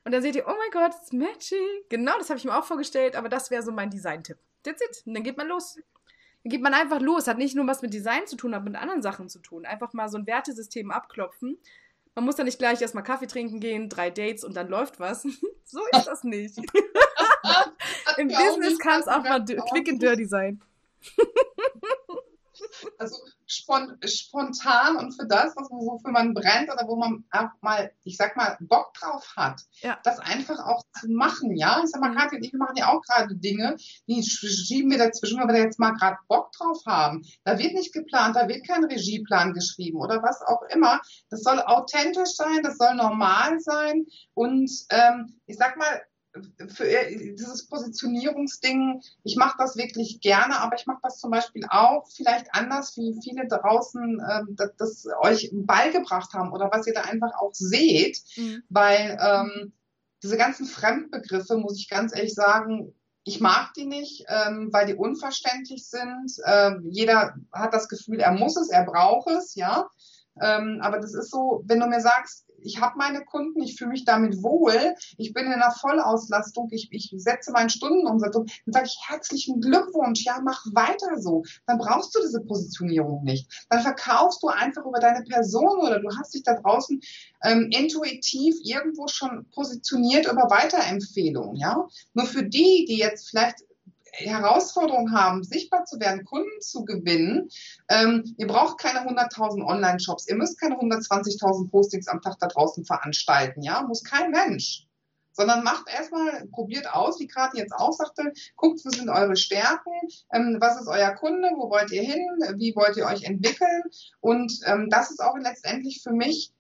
[SPEAKER 1] Und dann seht ihr, oh mein Gott, it's matching. Genau, das habe ich mir auch vorgestellt, aber das wäre so mein Design-Tipp. That's it. Und dann geht man los. Dann geht man einfach los. Hat nicht nur was mit Design zu tun, hat mit anderen Sachen zu tun. Einfach mal so ein Wertesystem abklopfen. Man muss da nicht gleich erstmal Kaffee trinken gehen, drei Dates und dann läuft was. so ist das nicht. Im Business kann es auch mal quick and dirty sein.
[SPEAKER 2] also spontan und für das, was, wofür man brennt oder wo man auch mal, ich sag mal, Bock drauf hat, ja. das einfach auch zu machen, ja. Ich sag mal, mhm. Katja und ich machen ja auch gerade Dinge, die schieben wir dazwischen, weil wir jetzt mal gerade Bock drauf haben. Da wird nicht geplant, da wird kein Regieplan geschrieben oder was auch immer. Das soll authentisch sein, das soll normal sein und ähm, ich sag mal, für dieses Positionierungsding, ich mache das wirklich gerne, aber ich mache das zum Beispiel auch vielleicht anders, wie viele draußen ähm, das, das, euch beigebracht haben oder was ihr da einfach auch seht, mhm. weil ähm, diese ganzen Fremdbegriffe, muss ich ganz ehrlich sagen, ich mag die nicht, ähm, weil die unverständlich sind. Ähm, jeder hat das Gefühl, er muss es, er braucht es, ja. Ähm, aber das ist so, wenn du mir sagst, ich habe meine Kunden, ich fühle mich damit wohl, ich bin in einer Vollauslastung, ich, ich setze meinen Stundenumsatz um, dann sage ich herzlichen Glückwunsch, ja, mach weiter so. Dann brauchst du diese Positionierung nicht. Dann verkaufst du einfach über deine Person oder du hast dich da draußen ähm, intuitiv irgendwo schon positioniert über Weiterempfehlungen, ja. Nur für die, die jetzt vielleicht Herausforderung haben, sichtbar zu werden, Kunden zu gewinnen, ähm, ihr braucht keine 100.000 Online-Shops, ihr müsst keine 120.000 Postings am Tag da draußen veranstalten, ja, muss kein Mensch. Sondern macht erstmal, probiert aus, wie gerade jetzt auch sagte, guckt, wo sind eure Stärken, ähm, was ist euer Kunde, wo wollt ihr hin, wie wollt ihr euch entwickeln. Und ähm, das ist auch letztendlich für mich,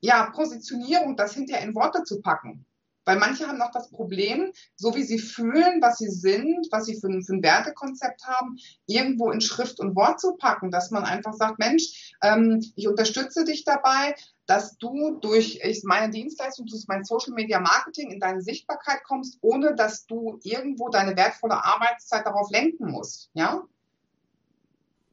[SPEAKER 2] ja, Positionierung, das hinterher in Worte zu packen. Weil manche haben noch das Problem, so wie sie fühlen, was sie sind, was sie für ein, für ein Wertekonzept haben, irgendwo in Schrift und Wort zu packen, dass man einfach sagt, Mensch, ähm, ich unterstütze dich dabei, dass du durch ich meine Dienstleistung, durch mein Social Media Marketing in deine Sichtbarkeit kommst, ohne dass du irgendwo deine wertvolle Arbeitszeit darauf lenken musst. Ja?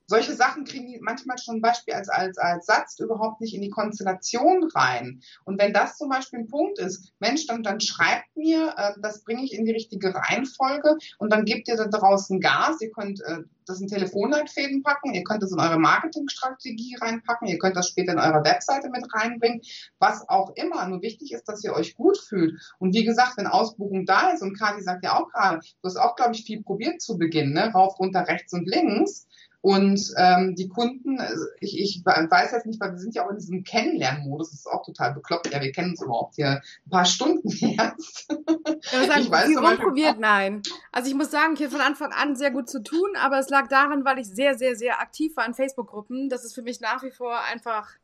[SPEAKER 2] Solche Sachen kriegen die manchmal schon Beispiel als, als, als Satz überhaupt nicht in die Konstellation rein. Und wenn das zum Beispiel ein Punkt ist, Mensch, dann, dann schreibt mir, äh, das bringe ich in die richtige Reihenfolge und dann gebt ihr da draußen Gas. Ihr könnt äh, das in Telefonleitfäden packen, ihr könnt das in eure Marketingstrategie reinpacken, ihr könnt das später in eure Webseite mit reinbringen, was auch immer. Nur wichtig ist, dass ihr euch gut fühlt. Und wie gesagt, wenn Ausbuchung da ist, und Kati sagt ja auch gerade, du hast auch, glaube ich, viel probiert zu Beginn, ne? rauf, runter, rechts und links. Und ähm, die Kunden, also ich, ich weiß jetzt nicht, weil wir sind ja auch in diesem Kennenlernmodus, das ist auch total bekloppt. Ja, wir kennen uns überhaupt hier ein paar Stunden jetzt.
[SPEAKER 1] Ja, sagen, ich weiß rumprobiert, nein. Also ich muss sagen, ich hatte von Anfang an sehr gut zu tun, aber es lag daran, weil ich sehr, sehr, sehr aktiv war in Facebook-Gruppen. Das ist für mich nach wie vor einfach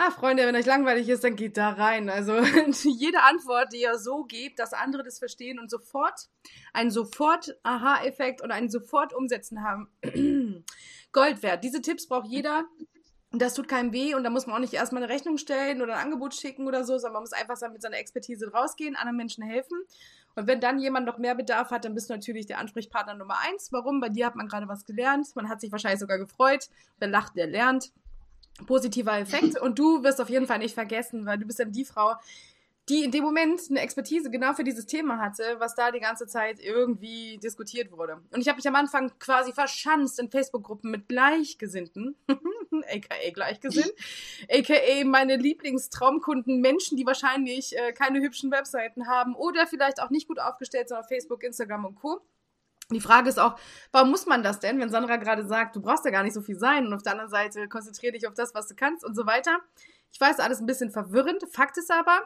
[SPEAKER 1] Ah, Freunde, wenn euch langweilig ist, dann geht da rein. Also jede Antwort, die ihr so gebt, dass andere das verstehen und sofort einen sofort Aha-Effekt oder einen sofort Umsetzen haben. Gold wert. Diese Tipps braucht jeder. Das tut keinem weh und da muss man auch nicht erstmal eine Rechnung stellen oder ein Angebot schicken oder so, sondern man muss einfach mit seiner Expertise rausgehen, anderen Menschen helfen. Und wenn dann jemand noch mehr Bedarf hat, dann bist du natürlich der Ansprechpartner Nummer eins. Warum? Bei dir hat man gerade was gelernt. Man hat sich wahrscheinlich sogar gefreut. Wer lacht, der lernt positiver Effekt und du wirst auf jeden Fall nicht vergessen, weil du bist dann die Frau, die in dem Moment eine Expertise genau für dieses Thema hatte, was da die ganze Zeit irgendwie diskutiert wurde. Und ich habe mich am Anfang quasi verschanzt in Facebook-Gruppen mit Gleichgesinnten, aka Gleichgesinnt, aka meine Lieblingstraumkunden, Menschen, die wahrscheinlich äh, keine hübschen Webseiten haben oder vielleicht auch nicht gut aufgestellt sind auf Facebook, Instagram und Co. Die Frage ist auch, warum muss man das denn, wenn Sandra gerade sagt, du brauchst ja gar nicht so viel sein und auf der anderen Seite konzentriere dich auf das, was du kannst und so weiter. Ich weiß, alles ein bisschen verwirrend. Fakt ist aber,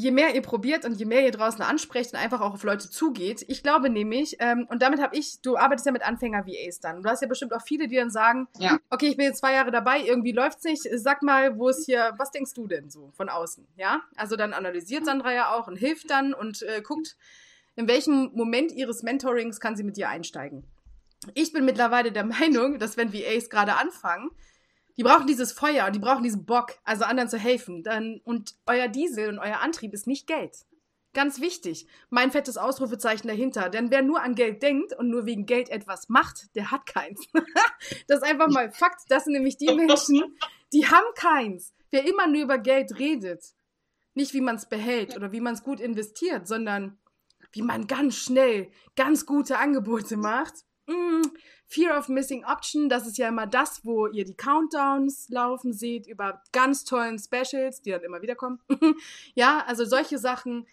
[SPEAKER 1] je mehr ihr probiert und je mehr ihr draußen ansprecht und einfach auch auf Leute zugeht, ich glaube nämlich, ähm, und damit habe ich, du arbeitest ja mit Anfänger-VAs dann. Du hast ja bestimmt auch viele, die dann sagen, ja. okay, ich bin jetzt zwei Jahre dabei, irgendwie läuft's nicht. Sag mal, wo ist hier, was denkst du denn so von außen? Ja, also dann analysiert Sandra ja auch und hilft dann und äh, guckt, in welchem Moment ihres Mentorings kann sie mit dir einsteigen? ich bin mittlerweile der Meinung, dass wenn VAs gerade anfangen, die brauchen dieses Feuer und die brauchen diesen Bock, also anderen zu helfen. Dann, und euer Diesel und euer Antrieb ist nicht Geld. Ganz wichtig, mein fettes Ausrufezeichen dahinter. Denn wer nur an Geld denkt und nur wegen Geld etwas macht, der hat keins. das ist einfach mal Fakt. Das sind nämlich die Menschen, die haben keins. Wer immer nur über Geld redet, nicht wie man es behält oder wie man es gut investiert, sondern wie man ganz schnell ganz gute Angebote macht. Mm, Fear of Missing Option, das ist ja immer das, wo ihr die Countdowns laufen seht über ganz tollen Specials, die dann immer wieder kommen. ja, also solche Sachen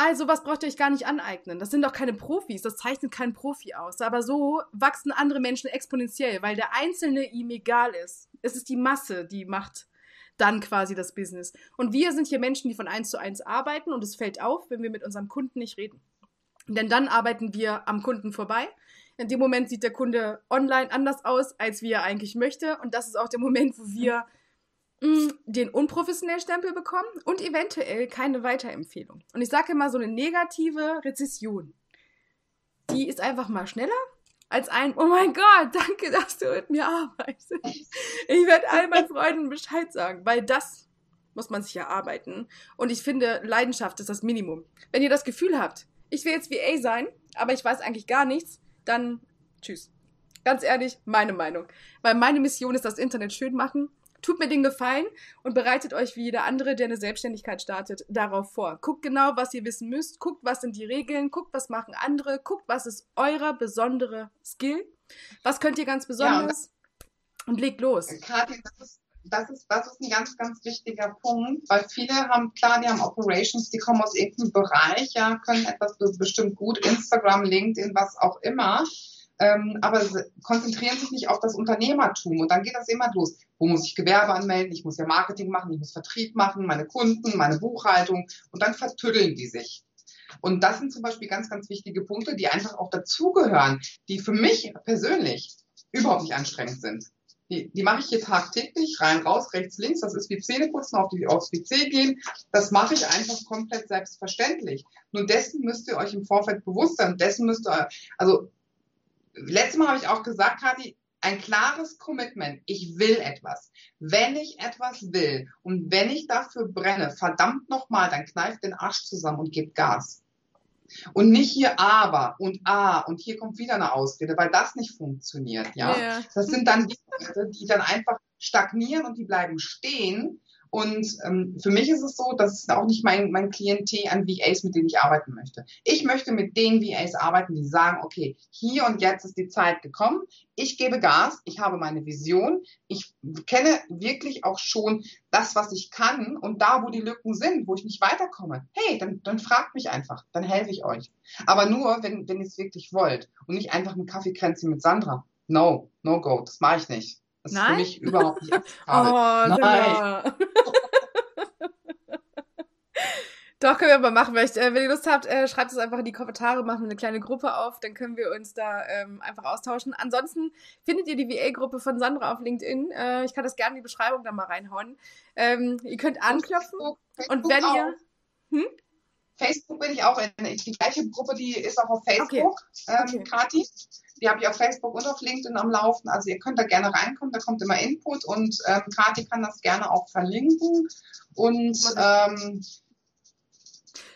[SPEAKER 1] also, was braucht ihr euch gar nicht aneignen? Das sind doch keine Profis, das zeichnet keinen Profi aus. Aber so wachsen andere Menschen exponentiell, weil der Einzelne ihm egal ist. Es ist die Masse, die macht dann quasi das Business. Und wir sind hier Menschen, die von eins zu eins arbeiten und es fällt auf, wenn wir mit unserem Kunden nicht reden. Denn dann arbeiten wir am Kunden vorbei. In dem Moment sieht der Kunde online anders aus, als wie er eigentlich möchte. Und das ist auch der Moment, wo wir Mm, den unprofessionellen Stempel bekommen und eventuell keine Weiterempfehlung. Und ich sage immer, so eine negative Rezession, die ist einfach mal schneller als ein, oh mein Gott, danke, dass du mit mir arbeitest. Ich werde all meinen Freunden Bescheid sagen, weil das muss man sich erarbeiten. Und ich finde, Leidenschaft ist das Minimum. Wenn ihr das Gefühl habt, ich will jetzt VA sein, aber ich weiß eigentlich gar nichts, dann tschüss. Ganz ehrlich, meine Meinung. Weil meine Mission ist das Internet schön machen Tut mir den Gefallen und bereitet euch wie jeder andere, der eine Selbstständigkeit startet, darauf vor. Guckt genau, was ihr wissen müsst, guckt, was sind die Regeln, guckt, was machen andere, guckt, was ist euer besondere Skill, was könnt ihr ganz besonders ja, und legt los.
[SPEAKER 2] Kathi, das ist, das, ist, das ist ein ganz, ganz wichtiger Punkt, weil viele haben, klar, die haben Operations, die kommen aus irgendeinem Bereich, ja, können etwas bestimmt gut, Instagram, LinkedIn, was auch immer ähm, aber konzentrieren sich nicht auf das Unternehmertum. Und dann geht das immer los. Wo muss ich Gewerbe anmelden? Ich muss ja Marketing machen, ich muss Vertrieb machen, meine Kunden, meine Buchhaltung. Und dann vertüddeln die sich. Und das sind zum Beispiel ganz, ganz wichtige Punkte, die einfach auch dazugehören, die für mich persönlich überhaupt nicht anstrengend sind. Die, die mache ich hier tagtäglich, rein, raus, rechts, links. Das ist wie Zähneputzen, auf die, aufs PC gehen. Das mache ich einfach komplett selbstverständlich. Nur dessen müsst ihr euch im Vorfeld bewusst sein. Dessen müsst ihr, also letztes Mal habe ich auch gesagt, Kathi, ein klares Commitment. Ich will etwas. Wenn ich etwas will und wenn ich dafür brenne, verdammt nochmal, dann kneift den Arsch zusammen und gebt Gas. Und nicht hier aber und ah und hier kommt wieder eine Ausrede, weil das nicht funktioniert, ja. ja. Das sind dann die Leute, die dann einfach stagnieren und die bleiben stehen und ähm, für mich ist es so, das ist auch nicht mein, mein Klientel an VAs, mit denen ich arbeiten möchte. Ich möchte mit den VAs arbeiten, die sagen, okay, hier und jetzt ist die Zeit gekommen. Ich gebe Gas, ich habe meine Vision, ich kenne wirklich auch schon das, was ich kann und da, wo die Lücken sind, wo ich nicht weiterkomme, hey, dann, dann fragt mich einfach, dann helfe ich euch. Aber nur, wenn, wenn ihr es wirklich wollt und nicht einfach ein Kaffeekränzchen mit Sandra. No, no go, das mache ich nicht. Das Nein? ist für mich überhaupt nicht akzeptabel. oh, Nein.
[SPEAKER 1] Doch, können wir aber machen. Vielleicht, äh, wenn ihr Lust habt, äh, schreibt es einfach in die Kommentare, machen wir eine kleine Gruppe auf, dann können wir uns da ähm, einfach austauschen. Ansonsten findet ihr die VA-Gruppe von Sandra auf LinkedIn. Äh, ich kann das gerne in die Beschreibung da mal reinhauen. Ähm, ihr könnt anklopfen. Facebook, Facebook und wenn ihr.
[SPEAKER 2] Hm? Facebook bin ich auch in. Die gleiche Gruppe, die ist auch auf Facebook, okay. Ähm, okay. Kati. Die habe ich auf Facebook und auf LinkedIn am Laufen. Also ihr könnt da gerne reinkommen, da kommt immer Input und ähm, Kati kann das gerne auch verlinken. Und ähm,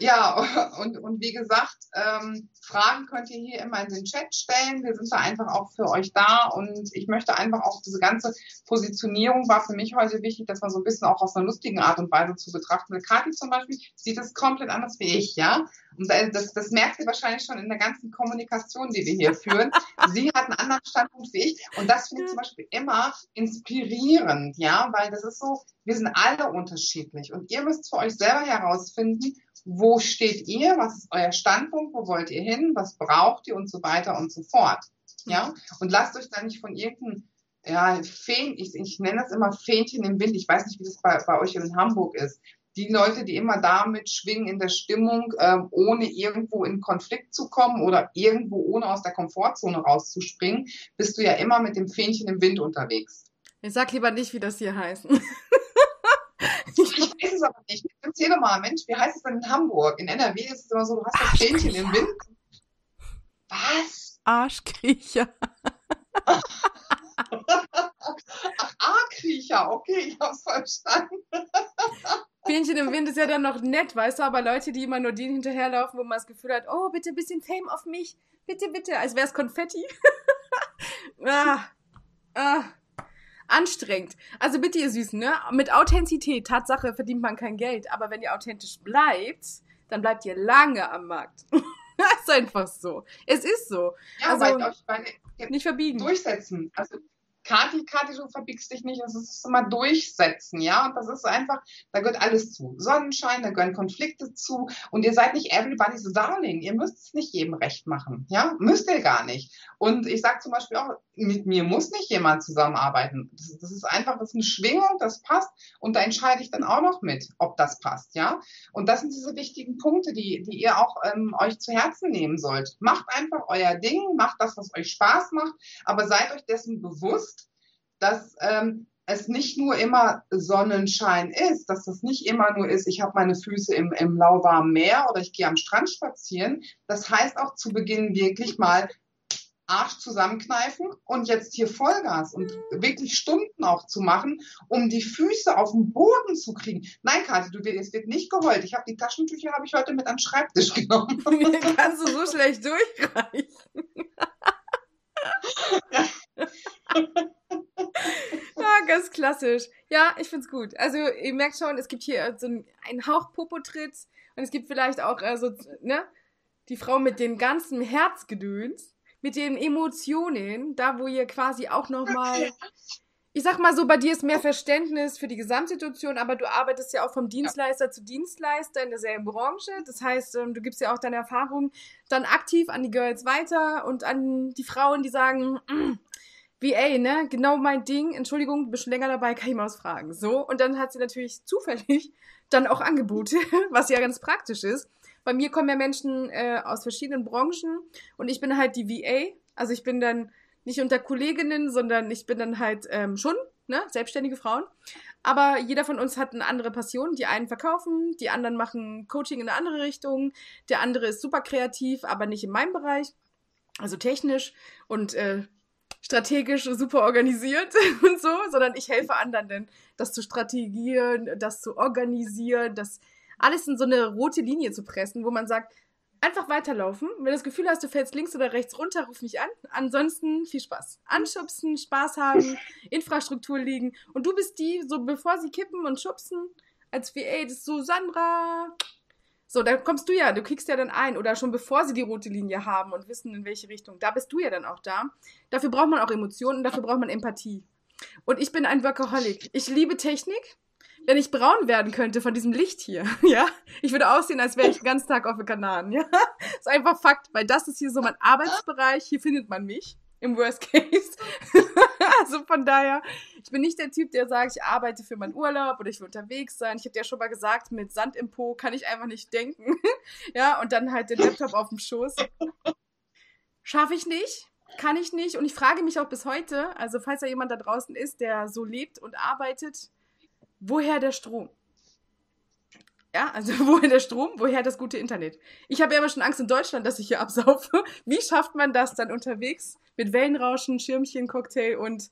[SPEAKER 2] ja, und, und wie gesagt, ähm, Fragen könnt ihr hier immer in den Chat stellen. Wir sind da einfach auch für euch da und ich möchte einfach auch diese ganze Positionierung war für mich heute wichtig, dass man so ein bisschen auch aus einer lustigen Art und Weise zu betrachten. Kathi zum Beispiel sieht das komplett anders wie ich, ja. Und das, das merkt ihr wahrscheinlich schon in der ganzen Kommunikation, die wir hier führen. Sie hat einen anderen Standpunkt wie ich und das finde ich zum Beispiel immer inspirierend, ja, weil das ist so, wir sind alle unterschiedlich und ihr müsst für euch selber herausfinden, wo steht ihr, was ist euer Standpunkt, wo wollt ihr hin, was braucht ihr und so weiter und so fort. Ja, und lasst euch da nicht von irgendeinem ja, Fähn, ich, ich nenne das immer Fähnchen im Wind. Ich weiß nicht, wie das bei, bei euch in Hamburg ist. Die Leute, die immer damit schwingen in der Stimmung, ähm, ohne irgendwo in Konflikt zu kommen oder irgendwo ohne aus der Komfortzone rauszuspringen, bist du ja immer mit dem Fähnchen im Wind unterwegs.
[SPEAKER 1] Ich sag lieber nicht, wie das hier heißt.
[SPEAKER 2] Ich weiß es aber nicht. Erzähl doch mal, Mensch, wie heißt es denn in Hamburg? In NRW ist es immer so, du hast das Fähnchen im Wind. Was?
[SPEAKER 1] Arschkriecher.
[SPEAKER 2] Ach, A-Kriecher, okay, ich hab's verstanden.
[SPEAKER 1] Fähnchen im Wind ist ja dann noch nett, weißt du, aber Leute, die immer nur denen hinterherlaufen, wo man das Gefühl hat, oh, bitte ein bisschen Fame auf mich, bitte, bitte, als wäre es Konfetti. ah, ah, anstrengend. Also bitte, ihr Süßen, ne? Mit Authentizität, Tatsache, verdient man kein Geld, aber wenn ihr authentisch bleibt, dann bleibt ihr lange am Markt. ist einfach so. Es ist so.
[SPEAKER 2] Ja,
[SPEAKER 1] also,
[SPEAKER 2] weil ich meine,
[SPEAKER 1] nicht verbiegen.
[SPEAKER 2] Durchsetzen. Also Kati, Kati, du verbiegst dich nicht, das ist immer durchsetzen, ja, und das ist einfach, da gehört alles zu. Sonnenschein, da gehören Konflikte zu und ihr seid nicht everybody's darling, ihr müsst es nicht jedem recht machen, ja, müsst ihr gar nicht. Und ich sage zum Beispiel auch, mit mir muss nicht jemand zusammenarbeiten. Das, das, ist einfach, das ist eine Schwingung, das passt und da entscheide ich dann auch noch mit, ob das passt, ja. Und das sind diese wichtigen Punkte, die, die ihr auch ähm, euch zu Herzen nehmen sollt. Macht einfach euer Ding, macht das, was euch Spaß macht, aber seid euch dessen bewusst, dass ähm, es nicht nur immer Sonnenschein ist, dass das nicht immer nur ist, ich habe meine Füße im, im lauwarmen Meer oder ich gehe am Strand spazieren. Das heißt auch zu Beginn wirklich mal Arsch zusammenkneifen und jetzt hier Vollgas und wirklich Stunden auch zu machen, um die Füße auf den Boden zu kriegen. Nein, Kathi, du, es wird nicht geheult. Ich habe die Taschentücher habe ich heute mit an den Schreibtisch genommen.
[SPEAKER 1] Kannst du so schlecht durchreichen. ja, ganz klassisch. Ja, ich find's gut. Also ihr merkt schon, es gibt hier so einen Hauch Popotritt und es gibt vielleicht auch äh, so, ne, die Frau mit dem ganzen Herzgedöns mit den Emotionen, da wo ihr quasi auch nochmal, ich sag mal so, bei dir ist mehr Verständnis für die Gesamtsituation, aber du arbeitest ja auch vom Dienstleister ja. zu Dienstleister in derselben Branche. Das heißt, ähm, du gibst ja auch deine Erfahrungen dann aktiv an die Girls weiter und an die Frauen, die sagen, mm, VA, ne, genau mein Ding, Entschuldigung, du bist schon länger dabei, kann ich mal was fragen. So, und dann hat sie natürlich zufällig dann auch Angebote, was ja ganz praktisch ist. Bei mir kommen ja Menschen äh, aus verschiedenen Branchen und ich bin halt die VA. Also ich bin dann nicht unter Kolleginnen, sondern ich bin dann halt ähm, schon, ne, selbstständige Frauen. Aber jeder von uns hat eine andere Passion. Die einen verkaufen, die anderen machen Coaching in eine andere Richtung. Der andere ist super kreativ, aber nicht in meinem Bereich. Also technisch und äh, strategisch super organisiert und so, sondern ich helfe anderen denn, das zu strategieren, das zu organisieren, das alles in so eine rote Linie zu pressen, wo man sagt, einfach weiterlaufen. Wenn du das Gefühl hast, du fällst links oder rechts runter, ruf mich an. Ansonsten viel Spaß. Anschubsen, Spaß haben, Infrastruktur liegen. Und du bist die, so bevor sie kippen und schubsen, als ey, das ist so Sandra. So, da kommst du ja, du kriegst ja dann ein. Oder schon bevor sie die rote Linie haben und wissen, in welche Richtung. Da bist du ja dann auch da. Dafür braucht man auch Emotionen dafür braucht man Empathie. Und ich bin ein Workaholic. Ich liebe Technik wenn ich braun werden könnte von diesem Licht hier, ja, ich würde aussehen, als wäre ich den ganzen Tag auf den Kanaren, ja. Ist einfach Fakt, weil das ist hier so mein Arbeitsbereich, hier findet man mich im Worst Case. also von daher, ich bin nicht der Typ, der sagt, ich arbeite für meinen Urlaub oder ich will unterwegs sein. Ich habe ja schon mal gesagt, mit Sand im Po kann ich einfach nicht denken. ja, und dann halt den Laptop auf dem Schoß. Schaffe ich nicht, kann ich nicht. Und ich frage mich auch bis heute, also falls da jemand da draußen ist, der so lebt und arbeitet, woher der Strom? Ja, also woher der Strom, woher das gute Internet? Ich habe ja immer schon Angst in Deutschland, dass ich hier absaufe. Wie schafft man das dann unterwegs mit Wellenrauschen, Schirmchen, Cocktail und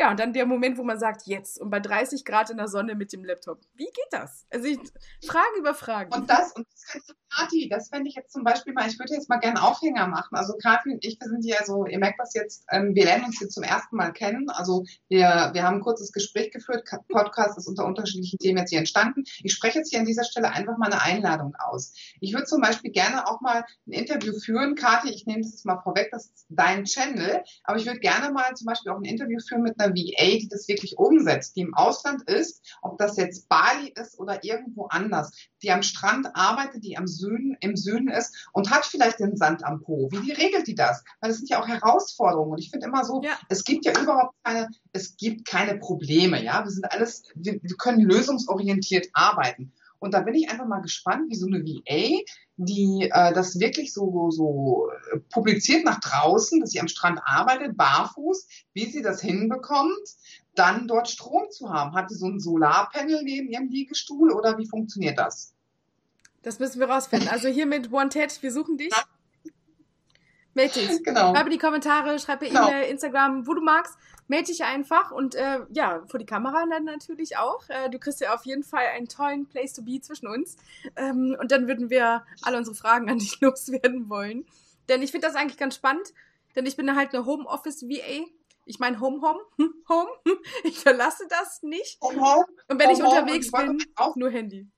[SPEAKER 1] ja, und dann der Moment, wo man sagt, jetzt und bei 30 Grad in der Sonne mit dem Laptop. Wie geht das? Also ich, Fragen über Fragen.
[SPEAKER 2] Und das, und das du, Kathi, das fände ich jetzt zum Beispiel mal, ich würde jetzt mal gerne Aufhänger machen. Also Kathi und ich, wir sind hier so, ihr merkt das jetzt, ähm, wir lernen uns hier zum ersten Mal kennen. Also wir, wir haben ein kurzes Gespräch geführt. Podcast ist unter unterschiedlichen Themen jetzt hier entstanden. Ich spreche jetzt hier an dieser Stelle einfach mal eine Einladung aus. Ich würde zum Beispiel gerne auch mal ein Interview führen. Kathi, ich nehme das jetzt mal vorweg, das ist dein Channel. Aber ich würde gerne mal zum Beispiel auch ein Interview führen mit einer VA, die das wirklich umsetzt, die im Ausland ist, ob das jetzt Bali ist oder irgendwo anders, die am Strand arbeitet, die am Süden, im Süden ist und hat vielleicht den Sand am Po. Wie die regelt die das? Weil das sind ja auch Herausforderungen. Und ich finde immer so, ja. es gibt ja überhaupt keine, es gibt keine Probleme, ja. Wir sind alles, wir, wir können lösungsorientiert arbeiten. Und da bin ich einfach mal gespannt, wie so eine VA, die äh, das wirklich so, so äh, publiziert nach draußen, dass sie am Strand arbeitet, barfuß, wie sie das hinbekommt, dann dort Strom zu haben. Hat sie so ein Solarpanel neben ihrem Liegestuhl oder wie funktioniert das?
[SPEAKER 1] Das müssen wir rausfinden. Also hier mit One Ted, wir suchen dich. Meld dich. Genau. Schreibe die Kommentare, schreibe genau. E-Mail, Instagram, wo du magst. Meld dich einfach und äh, ja, vor die Kamera dann natürlich auch. Äh, du kriegst ja auf jeden Fall einen tollen Place to be zwischen uns. Ähm, und dann würden wir alle unsere Fragen an dich loswerden wollen. Denn ich finde das eigentlich ganz spannend, denn ich bin halt eine Homeoffice-VA. Ich meine Home, Home, Home. Ich verlasse das nicht. Home, Home. Und wenn Home, ich unterwegs bin, auch nur Handy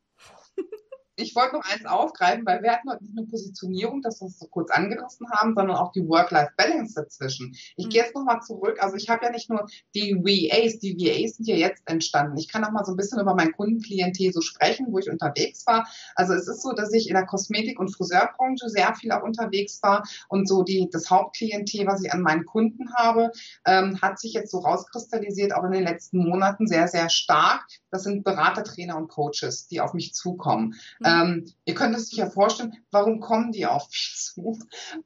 [SPEAKER 2] ich wollte noch eins aufgreifen, weil wir hatten heute nicht nur Positionierung, dass wir es so kurz angerissen haben, sondern auch die Work-Life-Balance dazwischen. Ich mhm. gehe jetzt nochmal zurück. Also ich habe ja nicht nur die VAs, die VAs sind ja jetzt entstanden. Ich kann auch mal so ein bisschen über mein Kundenklientel so sprechen, wo ich unterwegs war. Also es ist so, dass ich in der Kosmetik- und Friseurbranche sehr viel auch unterwegs war und so die, das Hauptklientel, was ich an meinen Kunden habe, ähm, hat sich jetzt so rauskristallisiert, auch in den letzten Monaten sehr, sehr stark. Das sind Berater, Trainer und Coaches, die auf mich zukommen. Mhm. Ähm, ihr könnt es sich ja vorstellen, warum kommen die auf mich zu?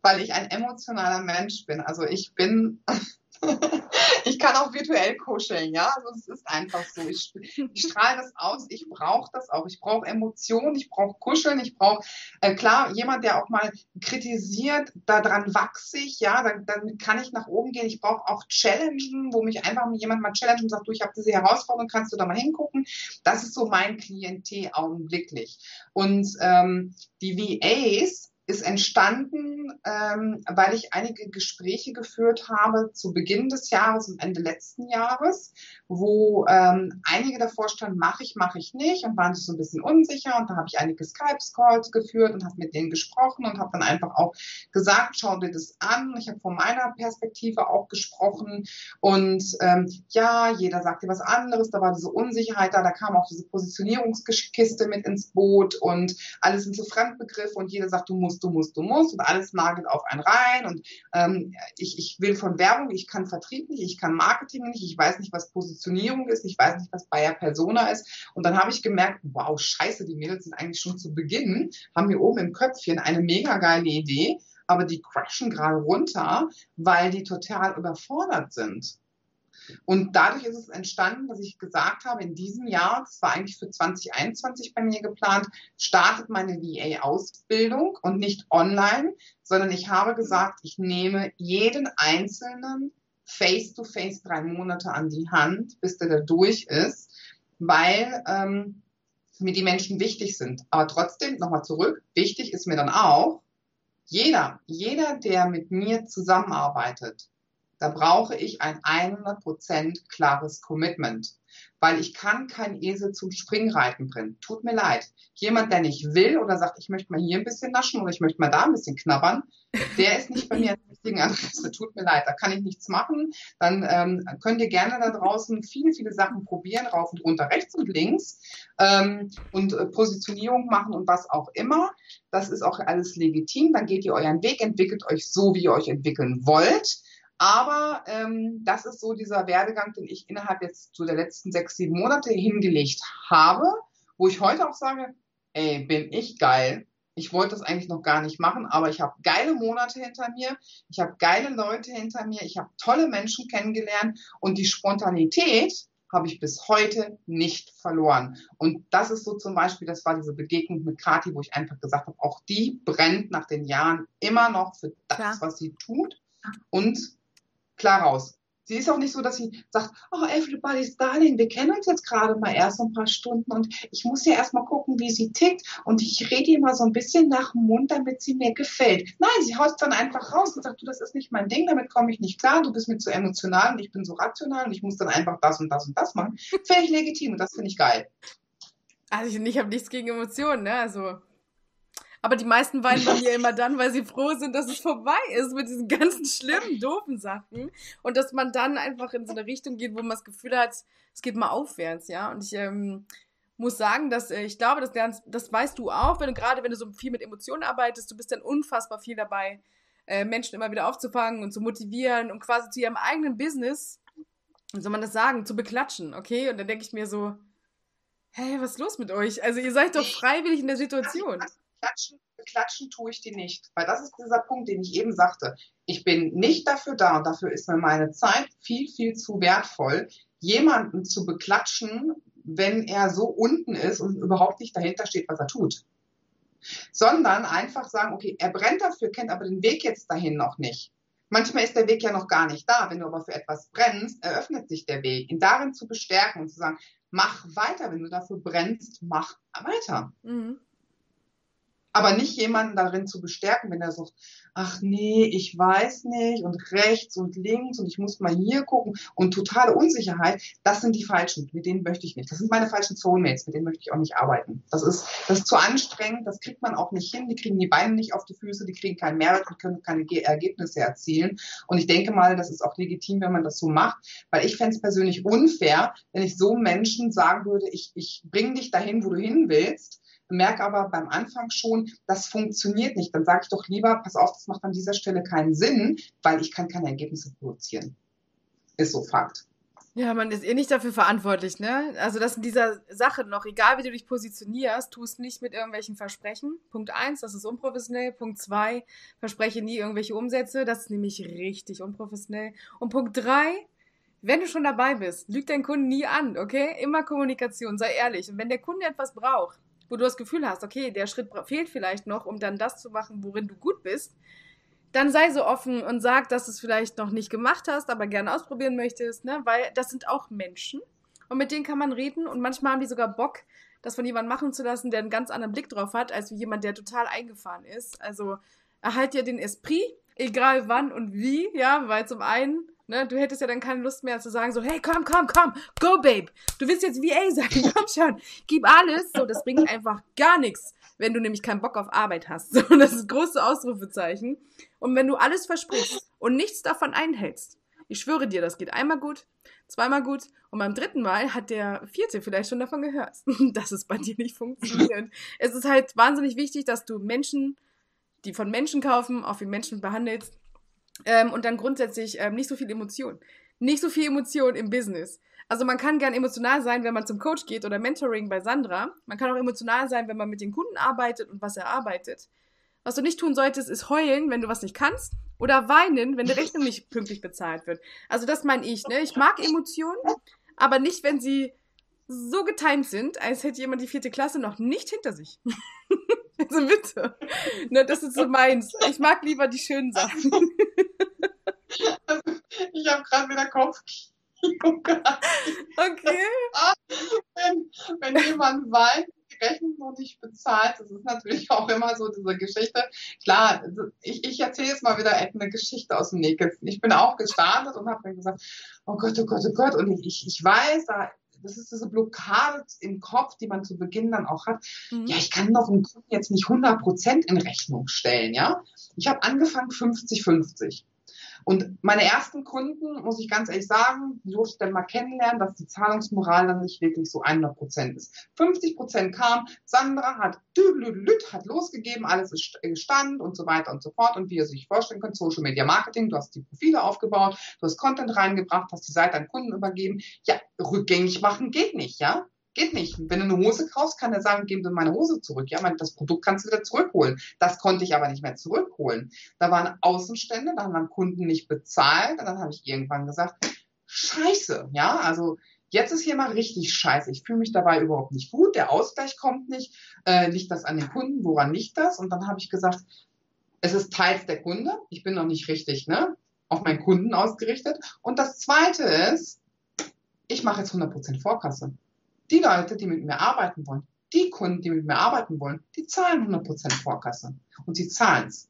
[SPEAKER 2] Weil ich ein emotionaler Mensch bin. Also ich bin ich kann auch virtuell kuscheln, ja. Also es ist einfach so. Ich, ich strahle das aus, ich brauche das auch. Ich brauche Emotionen, ich brauche Kuscheln, ich brauche, äh, klar, jemand, der auch mal kritisiert, daran wachse ich, ja, dann, dann kann ich nach oben gehen. Ich brauche auch Challengen, wo mich einfach jemand mal challenge und sagt, du, ich habe diese Herausforderung, kannst du da mal hingucken? Das ist so mein Klientel augenblicklich. Und ähm, die VAs, ist entstanden, ähm, weil ich einige Gespräche geführt habe zu Beginn des Jahres und Ende letzten Jahres, wo ähm, einige davor standen, mache ich, mache ich nicht und waren sich so ein bisschen unsicher und da habe ich einige Skype-Calls geführt und habe mit denen gesprochen und habe dann einfach auch gesagt, schau dir das an. Ich habe von meiner Perspektive auch gesprochen und ähm, ja, jeder sagte was anderes, da war diese Unsicherheit da, da kam auch diese Positionierungskiste mit ins Boot und alles sind so Fremdbegriffe und jeder sagt, du musst musst, du musst, du musst und alles nagelt auf einen rein und ähm, ich, ich will von Werbung, ich kann Vertrieb nicht, ich kann Marketing nicht, ich weiß nicht, was Positionierung ist, ich weiß nicht, was Bayer Persona ist und dann habe ich gemerkt, wow, scheiße, die Mädels sind eigentlich schon zu Beginn, haben hier oben im Köpfchen eine mega geile Idee, aber die crashen gerade runter, weil die total überfordert sind. Und dadurch ist es entstanden, dass ich gesagt habe, in diesem Jahr, das war eigentlich für 2021 bei mir geplant, startet meine VA-Ausbildung und nicht online, sondern ich habe gesagt, ich nehme jeden einzelnen face-to-face -face drei Monate an die Hand, bis der da durch ist, weil ähm, mir die Menschen wichtig sind. Aber trotzdem, nochmal zurück, wichtig ist mir dann auch, jeder, jeder, der mit mir zusammenarbeitet, da brauche ich ein 100% klares Commitment, weil ich kann kein Esel zum Springreiten bringen. Tut mir leid. Jemand, der nicht will oder sagt, ich möchte mal hier ein bisschen naschen oder ich möchte mal da ein bisschen knabbern, der ist nicht bei mir an der richtigen Adresse. Tut mir leid, da kann ich nichts machen. Dann ähm, könnt ihr gerne da draußen viele, viele Sachen probieren, rauf und runter, rechts und links ähm, und äh, Positionierung machen und was auch immer. Das ist auch alles legitim. Dann geht ihr euren Weg, entwickelt euch so, wie ihr euch entwickeln wollt. Aber ähm, das ist so dieser Werdegang, den ich innerhalb jetzt so der letzten sechs, sieben Monate hingelegt habe, wo ich heute auch sage, ey, bin ich geil. Ich wollte das eigentlich noch gar nicht machen, aber ich habe geile Monate hinter mir, ich habe geile Leute hinter mir, ich habe tolle Menschen kennengelernt und die Spontanität habe ich bis heute nicht verloren. Und das ist so zum Beispiel, das war diese Begegnung mit Kati, wo ich einfach gesagt habe, auch die brennt nach den Jahren immer noch für das, Klar. was sie tut und klar raus. Sie ist auch nicht so, dass sie sagt, oh, everybody's darling, wir kennen uns jetzt gerade mal erst ein paar Stunden und ich muss ja erst mal gucken, wie sie tickt und ich rede ihr mal so ein bisschen nach dem Mund, damit sie mir gefällt. Nein, sie haut dann einfach raus und sagt, du, das ist nicht mein Ding, damit komme ich nicht klar, du bist mir zu emotional und ich bin so rational und ich muss dann einfach das und das und das machen. Völlig legitim und das finde ich geil.
[SPEAKER 1] Also ich, ich habe nichts gegen Emotionen, ne? Also aber die meisten weinen bei mir immer dann, weil sie froh sind, dass es vorbei ist mit diesen ganzen schlimmen, doofen Sachen. Und dass man dann einfach in so eine Richtung geht, wo man das Gefühl hat, es geht mal aufwärts, ja. Und ich ähm, muss sagen, dass äh, ich glaube, dass das, das weißt du auch, wenn du gerade, wenn du so viel mit Emotionen arbeitest, du bist dann unfassbar viel dabei, äh, Menschen immer wieder aufzufangen und zu motivieren und quasi zu ihrem eigenen Business, wie soll man das sagen, zu beklatschen, okay? Und dann denke ich mir so, hey, was ist los mit euch? Also ihr seid doch freiwillig in der Situation
[SPEAKER 2] klatschen, klatschen tue ich die nicht. Weil das ist dieser Punkt, den ich eben sagte. Ich bin nicht dafür da und dafür ist mir meine Zeit viel, viel zu wertvoll, jemanden zu beklatschen, wenn er so unten ist und überhaupt nicht dahinter steht, was er tut. sondern einfach sagen, okay, er brennt dafür, kennt aber den Weg jetzt dahin noch nicht. Manchmal ist der Weg ja noch gar nicht da. Wenn du aber für etwas brennst, eröffnet sich der Weg. Ihn darin zu bestärken und zu sagen, mach weiter. Wenn du dafür brennst, mach weiter. Mhm aber nicht jemanden darin zu bestärken, wenn er sagt, ach nee, ich weiß nicht und rechts und links und ich muss mal hier gucken und totale Unsicherheit, das sind die falschen, mit denen möchte ich nicht. Das sind meine falschen Soulmates, mit denen möchte ich auch nicht arbeiten. Das ist, das ist zu anstrengend, das kriegt man auch nicht hin, die kriegen die Beine nicht auf die Füße, die kriegen keinen Mehrwert und können keine Ergebnisse erzielen. Und ich denke mal, das ist auch legitim, wenn man das so macht, weil ich fände es persönlich unfair, wenn ich so Menschen sagen würde, ich, ich bringe dich dahin, wo du hin willst, merke aber beim Anfang schon, das funktioniert nicht. Dann sage ich doch lieber, pass auf, das macht an dieser Stelle keinen Sinn, weil ich kann keine Ergebnisse produzieren. Ist so Fakt.
[SPEAKER 1] Ja, man ist eh nicht dafür verantwortlich, ne? Also das in dieser Sache noch, egal wie du dich positionierst, tust nicht mit irgendwelchen Versprechen. Punkt eins, das ist unprofessionell. Punkt zwei, verspreche nie irgendwelche Umsätze. Das ist nämlich richtig unprofessionell. Und Punkt drei, wenn du schon dabei bist, lüg deinen Kunden nie an, okay? Immer Kommunikation, sei ehrlich. Und wenn der Kunde etwas braucht, wo du das Gefühl hast, okay, der Schritt fehlt vielleicht noch, um dann das zu machen, worin du gut bist, dann sei so offen und sag, dass du es vielleicht noch nicht gemacht hast, aber gerne ausprobieren möchtest, ne? weil das sind auch Menschen und mit denen kann man reden und manchmal haben die sogar Bock, das von jemandem machen zu lassen, der einen ganz anderen Blick drauf hat, als wie jemand, der total eingefahren ist. Also erhalt dir den Esprit, egal wann und wie, ja, weil zum einen Ne, du hättest ja dann keine Lust mehr zu sagen, so, hey, komm, komm, komm, go, Babe. Du willst jetzt VA sein, komm schon, gib alles. So, das bringt einfach gar nichts, wenn du nämlich keinen Bock auf Arbeit hast. So, das ist große Ausrufezeichen. Und wenn du alles versprichst und nichts davon einhältst, ich schwöre dir, das geht einmal gut, zweimal gut und beim dritten Mal hat der vierte vielleicht schon davon gehört, dass es bei dir nicht funktioniert. es ist halt wahnsinnig wichtig, dass du Menschen, die von Menschen kaufen, auch wie Menschen behandelst ähm, und dann grundsätzlich ähm, nicht so viel Emotion. Nicht so viel Emotion im Business. Also man kann gern emotional sein, wenn man zum Coach geht oder Mentoring bei Sandra. Man kann auch emotional sein, wenn man mit den Kunden arbeitet und was er arbeitet. Was du nicht tun solltest, ist heulen, wenn du was nicht kannst. Oder weinen, wenn die Rechnung nicht pünktlich bezahlt wird. Also das meine ich, ne? Ich mag Emotionen, aber nicht, wenn sie so getimt sind, als hätte jemand die vierte Klasse noch nicht hinter sich. also bitte. Ne, das ist so meins. Ich mag lieber die schönen Sachen.
[SPEAKER 2] Also, ich habe gerade wieder Kopf.
[SPEAKER 1] Okay.
[SPEAKER 2] Wenn, wenn jemand weint, die Rechnung noch nicht bezahlt, das ist natürlich auch immer so diese Geschichte. Klar, ich, ich erzähle jetzt mal wieder eine Geschichte aus dem Nähkästchen. Ich bin auch gestartet und habe mir gesagt, oh Gott, oh Gott, oh Gott. Und ich, ich weiß, da das ist diese Blockade im Kopf, die man zu Beginn dann auch hat. Mhm. Ja, ich kann doch einen Kunden jetzt nicht 100 Prozent in Rechnung stellen, ja. Ich habe angefangen 50-50. Und meine ersten Kunden, muss ich ganz ehrlich sagen, durfte ich dann mal kennenlernen, dass die Zahlungsmoral dann nicht wirklich so 100 Prozent ist. 50 Prozent kam, Sandra hat düdelüdelüt, hat losgegeben, alles ist Stand und so weiter und so fort. Und wie ihr sich vorstellen könnt, Social Media Marketing, du hast die Profile aufgebaut, du hast Content reingebracht, hast die Seite an Kunden übergeben. Ja, rückgängig machen geht nicht, ja. Geht nicht. Wenn du eine Hose kaufst, kann er sagen, geben Sie meine Hose zurück. Ja, das Produkt kannst du wieder zurückholen. Das konnte ich aber nicht mehr zurückholen. Da waren Außenstände, da haben Kunden nicht bezahlt. Und dann habe ich irgendwann gesagt, scheiße. Ja, also jetzt ist hier mal richtig scheiße. Ich fühle mich dabei überhaupt nicht gut. Der Ausgleich kommt nicht. Äh, liegt das an den Kunden? Woran liegt das? Und dann habe ich gesagt, es ist teils der Kunde. Ich bin noch nicht richtig, ne? Auf meinen Kunden ausgerichtet. Und das zweite ist, ich mache jetzt 100% Vorkasse. Die Leute, die mit mir arbeiten wollen, die Kunden, die mit mir arbeiten wollen, die zahlen 100% Vorkasse. Und sie zahlen es.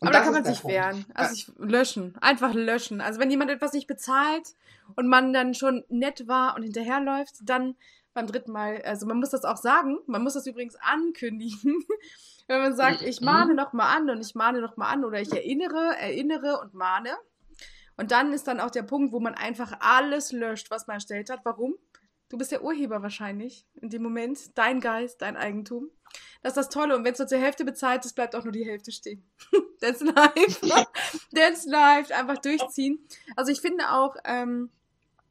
[SPEAKER 1] Aber da kann man sich Punkt. wehren. Also ich löschen. Einfach löschen. Also wenn jemand etwas nicht bezahlt und man dann schon nett war und hinterherläuft, dann beim dritten Mal, also man muss das auch sagen, man muss das übrigens ankündigen, wenn man sagt, ich mahne noch mal an und ich mahne noch mal an oder ich erinnere, erinnere und mahne. Und dann ist dann auch der Punkt, wo man einfach alles löscht, was man erstellt hat. Warum? Du bist der Urheber wahrscheinlich in dem Moment. Dein Geist, dein Eigentum. Das ist das Tolle. Und wenn es nur zur Hälfte bezahlt ist, bleibt auch nur die Hälfte stehen. That's live. That's live. Einfach durchziehen. Also ich finde auch, ähm,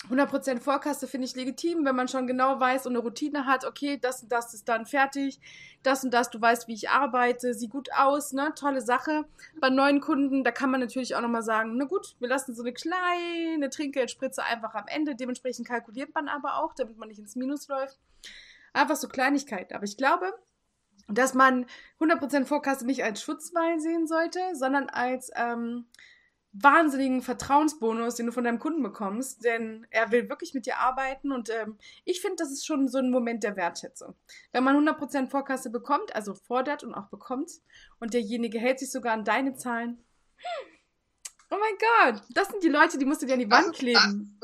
[SPEAKER 1] 100% Vorkasse finde ich legitim, wenn man schon genau weiß und eine Routine hat, okay, das und das ist dann fertig, das und das, du weißt, wie ich arbeite, sieht gut aus, ne, tolle Sache. Bei neuen Kunden, da kann man natürlich auch nochmal sagen, na gut, wir lassen so eine kleine Trinkgeldspritze einfach am Ende, dementsprechend kalkuliert man aber auch, damit man nicht ins Minus läuft. Einfach so Kleinigkeiten. Aber ich glaube, dass man 100% Vorkasse nicht als Schutzwahl sehen sollte, sondern als ähm, wahnsinnigen Vertrauensbonus, den du von deinem Kunden bekommst, denn er will wirklich mit dir arbeiten und ähm, ich finde, das ist schon so ein Moment der Wertschätzung. Wenn man 100% Vorkasse bekommt, also fordert und auch bekommt und derjenige hält sich sogar an deine Zahlen, Oh mein Gott, das sind die Leute, die musst du dir an die Wand kleben.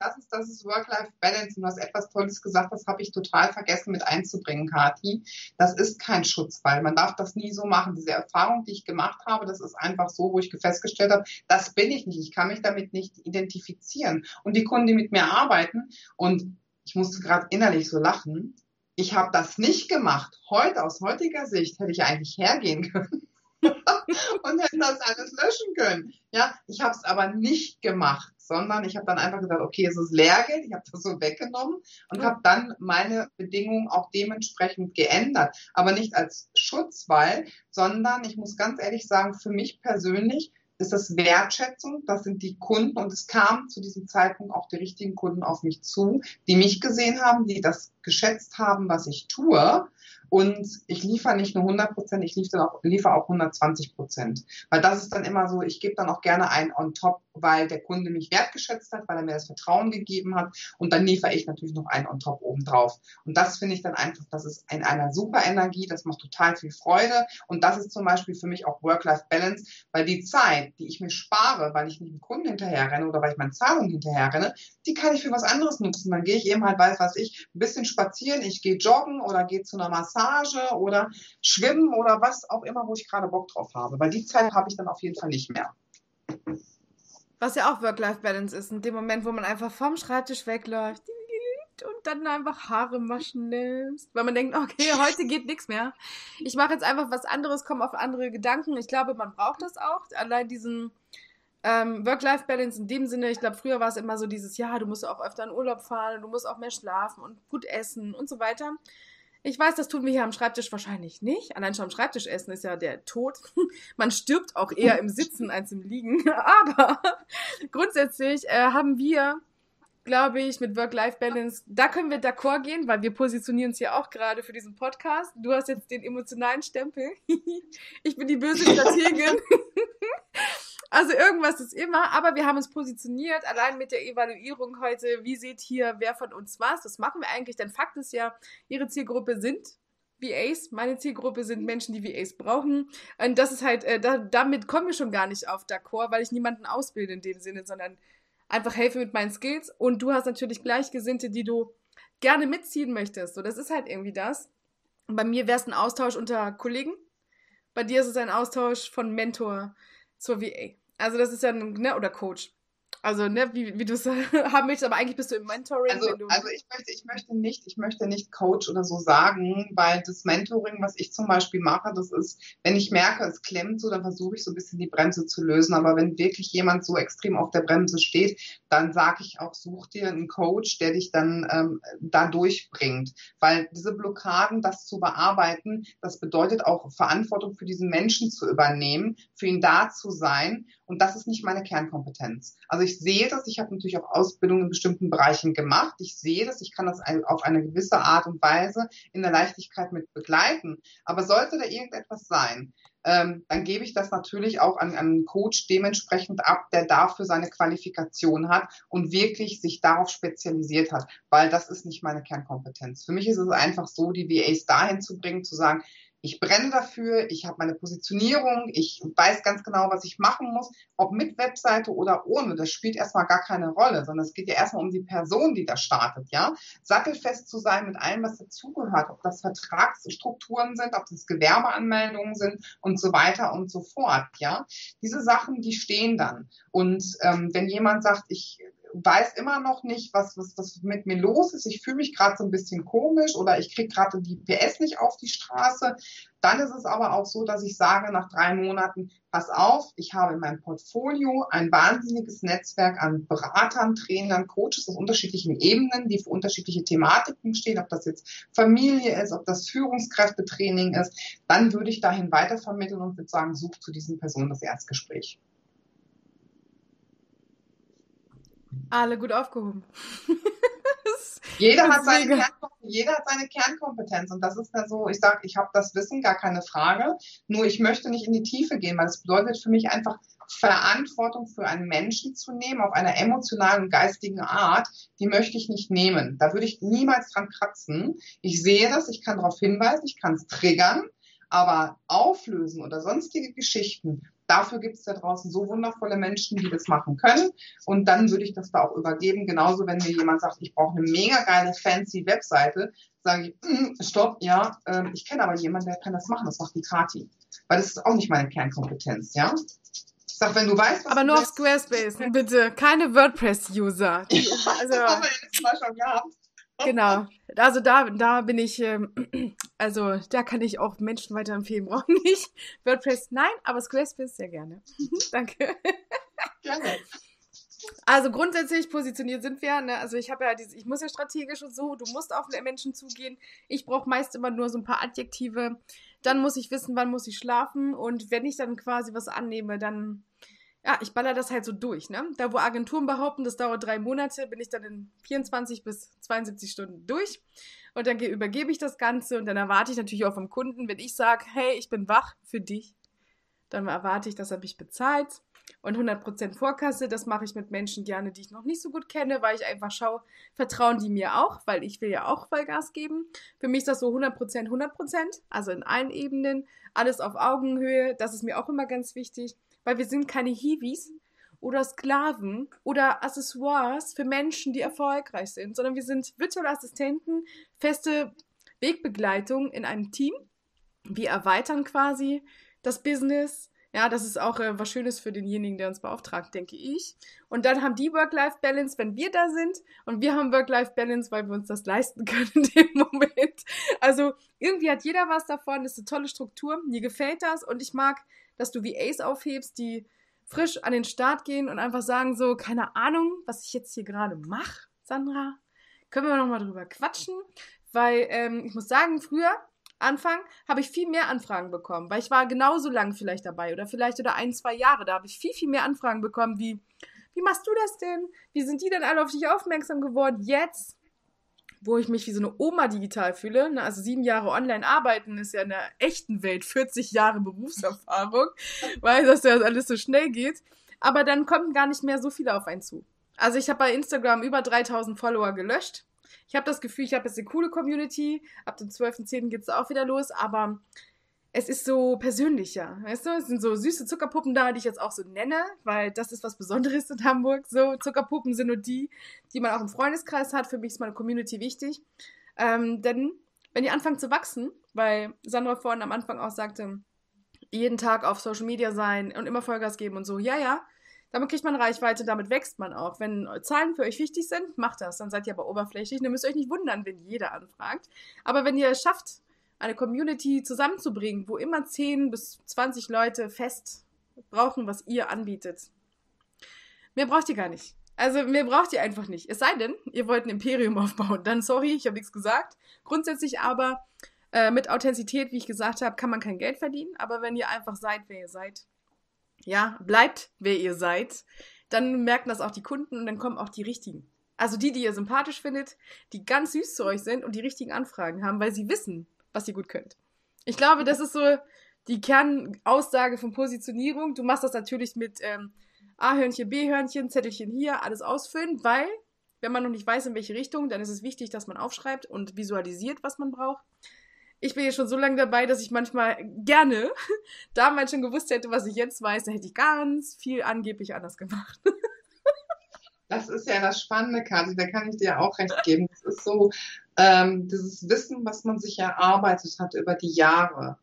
[SPEAKER 2] Das ist, das ist Work-Life-Balance. Und du hast etwas Tolles gesagt, das habe ich total vergessen mit einzubringen, Kathi. Das ist kein Schutzfall. Man darf das nie so machen. Diese Erfahrung, die ich gemacht habe, das ist einfach so, wo ich festgestellt habe, das bin ich nicht. Ich kann mich damit nicht identifizieren. Und die Kunden, die mit mir arbeiten, und ich musste gerade innerlich so lachen, ich habe das nicht gemacht. Heute, aus heutiger Sicht, hätte ich eigentlich hergehen können und hätten das alles löschen können. Ja, ich habe es aber nicht gemacht, sondern ich habe dann einfach gesagt, okay, es ist Lehrgeld, ich habe das so weggenommen und habe dann meine Bedingungen auch dementsprechend geändert. Aber nicht als Schutzwall, sondern ich muss ganz ehrlich sagen, für mich persönlich ist das Wertschätzung, das sind die Kunden und es kamen zu diesem Zeitpunkt auch die richtigen Kunden auf mich zu, die mich gesehen haben, die das geschätzt haben, was ich tue und ich liefere nicht nur 100 Prozent, ich liefere auch, liefere auch 120 Prozent. Weil das ist dann immer so, ich gebe dann auch gerne ein on top, weil der Kunde mich wertgeschätzt hat, weil er mir das Vertrauen gegeben hat. Und dann liefere ich natürlich noch ein on top obendrauf. Und das finde ich dann einfach, das ist in einer super Energie, das macht total viel Freude. Und das ist zum Beispiel für mich auch Work-Life-Balance, weil die Zeit, die ich mir spare, weil ich nicht dem Kunden hinterher renne oder weil ich meinen Zahlungen hinterher renne, die kann ich für was anderes nutzen. Dann gehe ich eben halt, weiß was ich, ein bisschen spazieren, ich gehe joggen oder gehe zu einer Massage oder Schwimmen oder was auch immer, wo ich gerade Bock drauf habe. Weil die Zeit habe ich dann auf jeden Fall nicht mehr.
[SPEAKER 1] Was ja auch Work-Life-Balance ist, in dem Moment, wo man einfach vom Schreibtisch wegläuft und dann einfach Haare waschen nimmst, weil man denkt, okay, heute geht nichts mehr. Ich mache jetzt einfach was anderes, komme auf andere Gedanken. Ich glaube, man braucht das auch. Allein diesen ähm, Work-Life-Balance in dem Sinne, ich glaube, früher war es immer so dieses, ja, du musst auch öfter in Urlaub fahren du musst auch mehr schlafen und gut essen und so weiter. Ich weiß, das tun wir hier am Schreibtisch wahrscheinlich nicht. Allein schon am Schreibtisch essen ist ja der Tod. Man stirbt auch eher im Sitzen als im Liegen. Aber grundsätzlich äh, haben wir, glaube ich, mit Work-Life-Balance, da können wir d'accord gehen, weil wir positionieren uns ja auch gerade für diesen Podcast. Du hast jetzt den emotionalen Stempel. ich bin die böse Strategin. Also irgendwas ist immer, aber wir haben uns positioniert, allein mit der Evaluierung heute, wie seht hier, wer von uns was. Das machen wir eigentlich, denn Fakt ist ja, ihre Zielgruppe sind VAs, meine Zielgruppe sind Menschen, die VAs brauchen. Und das ist halt, äh, da, damit kommen wir schon gar nicht auf d'accord, weil ich niemanden ausbilde in dem Sinne, sondern einfach helfe mit meinen Skills. Und du hast natürlich Gleichgesinnte, die du gerne mitziehen möchtest. So, das ist halt irgendwie das. Bei mir wäre es ein Austausch unter Kollegen. Bei dir ist es ein Austausch von Mentor zur VA. Also das ist ja ne, oder Coach. Also, ne, wie, wie du es haben möchtest, aber eigentlich bist du im Mentoring.
[SPEAKER 2] Also, also ich, möchte, ich möchte nicht, ich möchte nicht Coach oder so sagen, weil das Mentoring, was ich zum Beispiel mache, das ist, wenn ich merke, es klemmt so, dann versuche ich so ein bisschen die Bremse zu lösen. Aber wenn wirklich jemand so extrem auf der Bremse steht, dann sage ich auch, such dir einen Coach, der dich dann ähm, da durchbringt. Weil diese Blockaden, das zu bearbeiten, das bedeutet auch Verantwortung für diesen Menschen zu übernehmen, für ihn da zu sein. Und das ist nicht meine Kernkompetenz. Also ich sehe das, ich habe natürlich auch Ausbildung in bestimmten Bereichen gemacht. Ich sehe das, ich kann das auf eine gewisse Art und Weise in der Leichtigkeit mit begleiten. Aber sollte da irgendetwas sein, ähm, dann gebe ich das natürlich auch an, an einen Coach dementsprechend ab, der dafür seine Qualifikation hat und wirklich sich darauf spezialisiert hat, weil das ist nicht meine Kernkompetenz. Für mich ist es einfach so, die VAs dahin zu bringen, zu sagen, ich brenne dafür, ich habe meine Positionierung, ich weiß ganz genau, was ich machen muss, ob mit Webseite oder ohne, das spielt erstmal gar keine Rolle, sondern es geht ja erstmal um die Person, die da startet, ja. Sattelfest zu sein mit allem, was dazugehört, ob das Vertragsstrukturen sind, ob das Gewerbeanmeldungen sind und so weiter und so fort, ja. Diese Sachen, die stehen dann. Und ähm, wenn jemand sagt, ich weiß immer noch nicht, was, was, was mit mir los ist. Ich fühle mich gerade so ein bisschen komisch oder ich kriege gerade die PS nicht auf die Straße. Dann ist es aber auch so, dass ich sage nach drei Monaten, pass auf, ich habe in meinem Portfolio ein wahnsinniges Netzwerk an Beratern, Trainern, Coaches aus unterschiedlichen Ebenen, die für unterschiedliche Thematiken stehen, ob das jetzt Familie ist, ob das Führungskräftetraining ist. Dann würde ich dahin weitervermitteln und würde sagen, such zu diesen Personen das Erstgespräch.
[SPEAKER 1] Alle gut aufgehoben.
[SPEAKER 2] jeder, hat seine jeder hat seine Kernkompetenz und das ist ja so, ich sage, ich habe das Wissen, gar keine Frage, nur ich möchte nicht in die Tiefe gehen, weil es bedeutet für mich einfach Verantwortung für einen Menschen zu nehmen auf einer emotionalen und geistigen Art, die möchte ich nicht nehmen. Da würde ich niemals dran kratzen. Ich sehe das, ich kann darauf hinweisen, ich kann es triggern, aber auflösen oder sonstige Geschichten, dafür gibt es da draußen so wundervolle Menschen, die das machen können. Und dann würde ich das da auch übergeben. Genauso, wenn mir jemand sagt, ich brauche eine mega geile, fancy Webseite, sage ich, mm, stopp, ja, äh, ich kenne aber jemanden, der kann das machen. Das macht die Kati. Weil das ist auch nicht meine Kernkompetenz, ja. Ich sag, wenn du weißt,
[SPEAKER 1] was Aber nur auf Squarespace, bitte. Keine WordPress-User.
[SPEAKER 2] Also, das haben wir letztes Mal schon gehabt.
[SPEAKER 1] Genau. Also da, da bin ich, ähm, also da kann ich auch Menschen weiterempfehlen. Brauchen nicht WordPress, nein, aber Squarespace sehr gerne. Danke. Gerne. Also grundsätzlich positioniert sind wir. Ne? Also ich habe ja diese, ich muss ja strategisch und so. Du musst auf Menschen zugehen. Ich brauche meist immer nur so ein paar Adjektive. Dann muss ich wissen, wann muss ich schlafen. Und wenn ich dann quasi was annehme, dann ja, ich baller das halt so durch, ne? Da, wo Agenturen behaupten, das dauert drei Monate, bin ich dann in 24 bis 72 Stunden durch. Und dann übergebe ich das Ganze und dann erwarte ich natürlich auch vom Kunden, wenn ich sage, hey, ich bin wach für dich, dann erwarte ich, dass er mich bezahlt. Und 100% Vorkasse, das mache ich mit Menschen gerne, die ich noch nicht so gut kenne, weil ich einfach schaue, vertrauen die mir auch, weil ich will ja auch Vollgas geben. Für mich ist das so 100%, 100%, also in allen Ebenen, alles auf Augenhöhe, das ist mir auch immer ganz wichtig weil wir sind keine Hiwis oder Sklaven oder Accessoires für Menschen, die erfolgreich sind, sondern wir sind virtuelle Assistenten, feste Wegbegleitung in einem Team. Wir erweitern quasi das Business. Ja, das ist auch äh, was Schönes für denjenigen, der uns beauftragt, denke ich. Und dann haben die Work-Life-Balance, wenn wir da sind. Und wir haben Work-Life-Balance, weil wir uns das leisten können in dem Moment. Also irgendwie hat jeder was davon. Das ist eine tolle Struktur. Mir gefällt das. Und ich mag dass du VAs aufhebst, die frisch an den Start gehen und einfach sagen so, keine Ahnung, was ich jetzt hier gerade mache, Sandra. Können wir nochmal drüber quatschen? Weil ähm, ich muss sagen, früher, Anfang, habe ich viel mehr Anfragen bekommen, weil ich war genauso lang vielleicht dabei oder vielleicht oder ein, zwei Jahre. Da habe ich viel, viel mehr Anfragen bekommen, wie, wie machst du das denn? Wie sind die denn alle auf dich aufmerksam geworden? Jetzt wo ich mich wie so eine Oma digital fühle. Ne? Also sieben Jahre online arbeiten ist ja in der echten Welt 40 Jahre Berufserfahrung, weil das ja alles so schnell geht. Aber dann kommen gar nicht mehr so viele auf einen zu. Also ich habe bei Instagram über 3000 Follower gelöscht. Ich habe das Gefühl, ich habe jetzt eine coole Community. Ab dem 12.10. geht es auch wieder los. Aber es ist so persönlicher, weißt du? Es sind so süße Zuckerpuppen da, die ich jetzt auch so nenne, weil das ist was Besonderes in Hamburg. So Zuckerpuppen sind nur die, die man auch im Freundeskreis hat. Für mich ist meine Community wichtig. Ähm, denn wenn die anfangen zu wachsen, weil Sandra vorhin am Anfang auch sagte, jeden Tag auf Social Media sein und immer Vollgas geben und so, ja, ja, damit kriegt man Reichweite, damit wächst man auch. Wenn Zahlen für euch wichtig sind, macht das. Dann seid ihr aber oberflächlich. Dann müsst ihr euch nicht wundern, wenn jeder anfragt. Aber wenn ihr es schafft, eine Community zusammenzubringen, wo immer 10 bis 20 Leute fest brauchen, was ihr anbietet. Mehr braucht ihr gar nicht. Also mehr braucht ihr einfach nicht. Es sei denn, ihr wollt ein Imperium aufbauen. Dann sorry, ich habe nichts gesagt. Grundsätzlich aber äh, mit Authentizität, wie ich gesagt habe, kann man kein Geld verdienen. Aber wenn ihr einfach seid, wer ihr seid, ja, bleibt, wer ihr seid, dann merken das auch die Kunden und dann kommen auch die richtigen. Also die, die ihr sympathisch findet, die ganz süß zu euch sind und die richtigen Anfragen haben, weil sie wissen, was ihr gut könnt. Ich glaube, das ist so die Kernaussage von Positionierung. Du machst das natürlich mit ähm, A-Hörnchen, B-Hörnchen, Zettelchen hier, alles ausfüllen, weil, wenn man noch nicht weiß, in welche Richtung, dann ist es wichtig, dass man aufschreibt und visualisiert, was man braucht. Ich bin jetzt schon so lange dabei, dass ich manchmal gerne damals schon gewusst hätte, was ich jetzt weiß, dann hätte ich ganz viel angeblich anders gemacht.
[SPEAKER 2] Das ist ja das Spannende, Kathi, da kann ich dir auch recht geben. Das ist so, ähm, dieses Wissen, was man sich erarbeitet hat über die Jahre.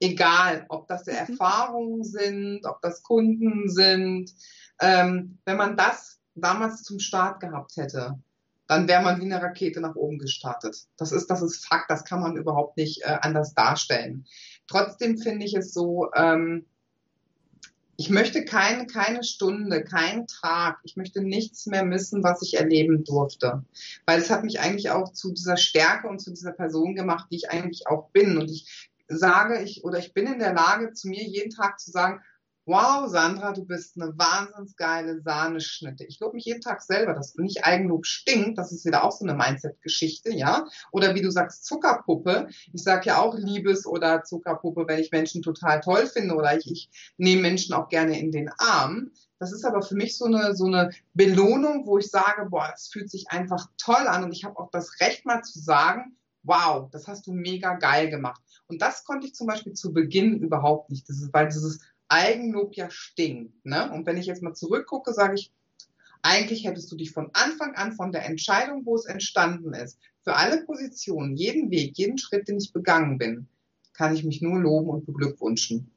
[SPEAKER 2] Egal, ob das mhm. Erfahrungen sind, ob das Kunden sind. Ähm, wenn man das damals zum Start gehabt hätte, dann wäre man wie eine Rakete nach oben gestartet. Das ist, das ist Fakt, das kann man überhaupt nicht äh, anders darstellen. Trotzdem finde ich es so, ähm, ich möchte keine, keine Stunde, keinen Tag, ich möchte nichts mehr missen, was ich erleben durfte. Weil es hat mich eigentlich auch zu dieser Stärke und zu dieser Person gemacht, die ich eigentlich auch bin. Und ich sage, ich, oder ich bin in der Lage, zu mir jeden Tag zu sagen, wow, Sandra, du bist eine wahnsinns geile Sahneschnitte. Ich lobe mich jeden Tag selber, dass nicht Eigenlob stinkt. Das ist wieder auch so eine Mindset-Geschichte, ja. Oder wie du sagst, Zuckerpuppe. Ich sage ja auch Liebes- oder Zuckerpuppe, wenn ich Menschen total toll finde oder ich, ich nehme Menschen auch gerne in den Arm. Das ist aber für mich so eine, so eine Belohnung, wo ich sage, boah, das fühlt sich einfach toll an und ich habe auch das Recht mal zu sagen, wow, das hast du mega geil gemacht. Und das konnte ich zum Beispiel zu Beginn überhaupt nicht. Das ist, weil dieses Eigenlob ja stinkt. Ne? Und wenn ich jetzt mal zurückgucke, sage ich, eigentlich hättest du dich von Anfang an, von der Entscheidung, wo es entstanden ist, für alle Positionen, jeden Weg, jeden Schritt, den ich begangen bin, kann ich mich nur loben und beglückwünschen.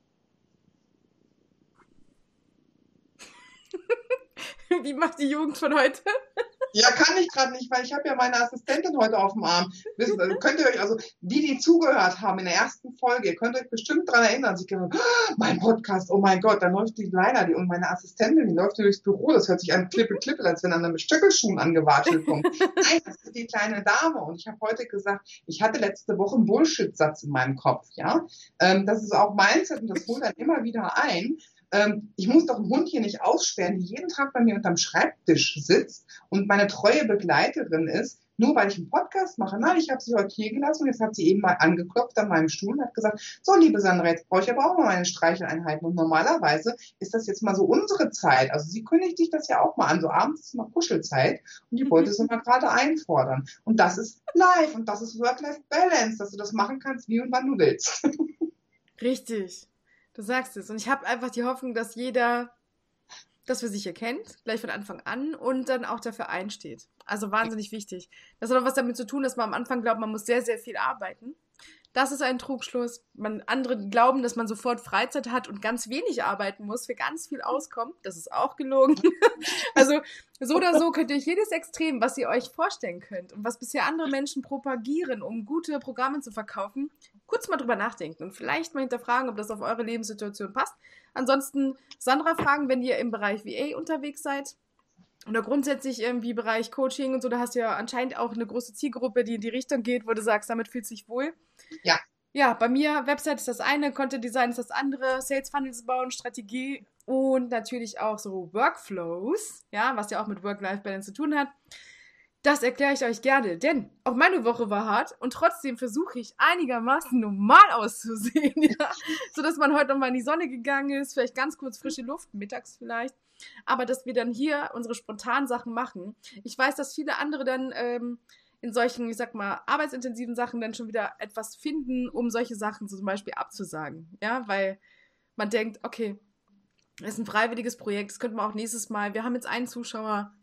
[SPEAKER 1] Wie macht die Jugend von heute?
[SPEAKER 2] Ja, kann ich gerade nicht, weil ich habe ja meine Assistentin heute auf dem Arm. Wisst, könnt ihr euch, also die, die zugehört haben in der ersten Folge, ihr könnt euch bestimmt daran erinnern. Sie gesagt, oh, mein Podcast, oh mein Gott, da läuft die Leiner, die und meine Assistentin, die läuft durchs Büro. Das hört sich an klippe, klippe, als wenn einer mit Stöckelschuhen angewatschelt kommt. Nein, das ist die kleine Dame. Und ich habe heute gesagt, ich hatte letzte Woche einen Bullshit-Satz in meinem Kopf. Ja, ähm, das ist auch Mindset und das holt dann immer wieder ein ähm, ich muss doch einen Hund hier nicht aussperren, die jeden Tag bei mir unterm Schreibtisch sitzt und meine treue Begleiterin ist, nur weil ich einen Podcast mache. Nein, ich habe sie heute hier gelassen und jetzt hat sie eben mal angeklopft an meinem Stuhl und hat gesagt, so liebe Sandra, jetzt brauche ich aber auch mal meine Streicheleinheiten. Und normalerweise ist das jetzt mal so unsere Zeit. Also sie kündigt sich das ja auch mal an. So abends ist mal Kuschelzeit und die wollte sie mal gerade einfordern. Und das ist live und das ist Work-Life-Balance, dass du das machen kannst, wie und wann du willst.
[SPEAKER 1] Richtig. Du sagst es. Und ich habe einfach die Hoffnung, dass jeder das für sich erkennt, gleich von Anfang an und dann auch dafür einsteht. Also wahnsinnig wichtig. Das hat auch was damit zu tun, dass man am Anfang glaubt, man muss sehr, sehr viel arbeiten. Das ist ein Trugschluss. Man, andere glauben, dass man sofort Freizeit hat und ganz wenig arbeiten muss, für ganz viel auskommt. Das ist auch gelogen. also so oder so könnt ihr euch jedes Extrem, was ihr euch vorstellen könnt und was bisher andere Menschen propagieren, um gute Programme zu verkaufen, kurz mal drüber nachdenken und vielleicht mal hinterfragen, ob das auf eure Lebenssituation passt. Ansonsten Sandra fragen, wenn ihr im Bereich VA unterwegs seid oder grundsätzlich irgendwie Bereich Coaching und so, da hast du ja anscheinend auch eine große Zielgruppe, die in die Richtung geht, wo du sagst, damit fühlt sich wohl.
[SPEAKER 2] Ja.
[SPEAKER 1] Ja, bei mir, Website ist das eine, Content Design ist das andere, Sales Funnels bauen, Strategie und natürlich auch so Workflows, ja, was ja auch mit Work-Life-Balance zu tun hat. Das erkläre ich euch gerne, denn auch meine Woche war hart und trotzdem versuche ich einigermaßen normal auszusehen, ja? sodass man heute nochmal in die Sonne gegangen ist, vielleicht ganz kurz frische Luft, mittags vielleicht, aber dass wir dann hier unsere spontanen Sachen machen. Ich weiß, dass viele andere dann ähm, in solchen, ich sag mal, arbeitsintensiven Sachen dann schon wieder etwas finden, um solche Sachen zum Beispiel abzusagen, ja, weil man denkt, okay, das ist ein freiwilliges Projekt, das könnte man auch nächstes Mal, wir haben jetzt einen Zuschauer,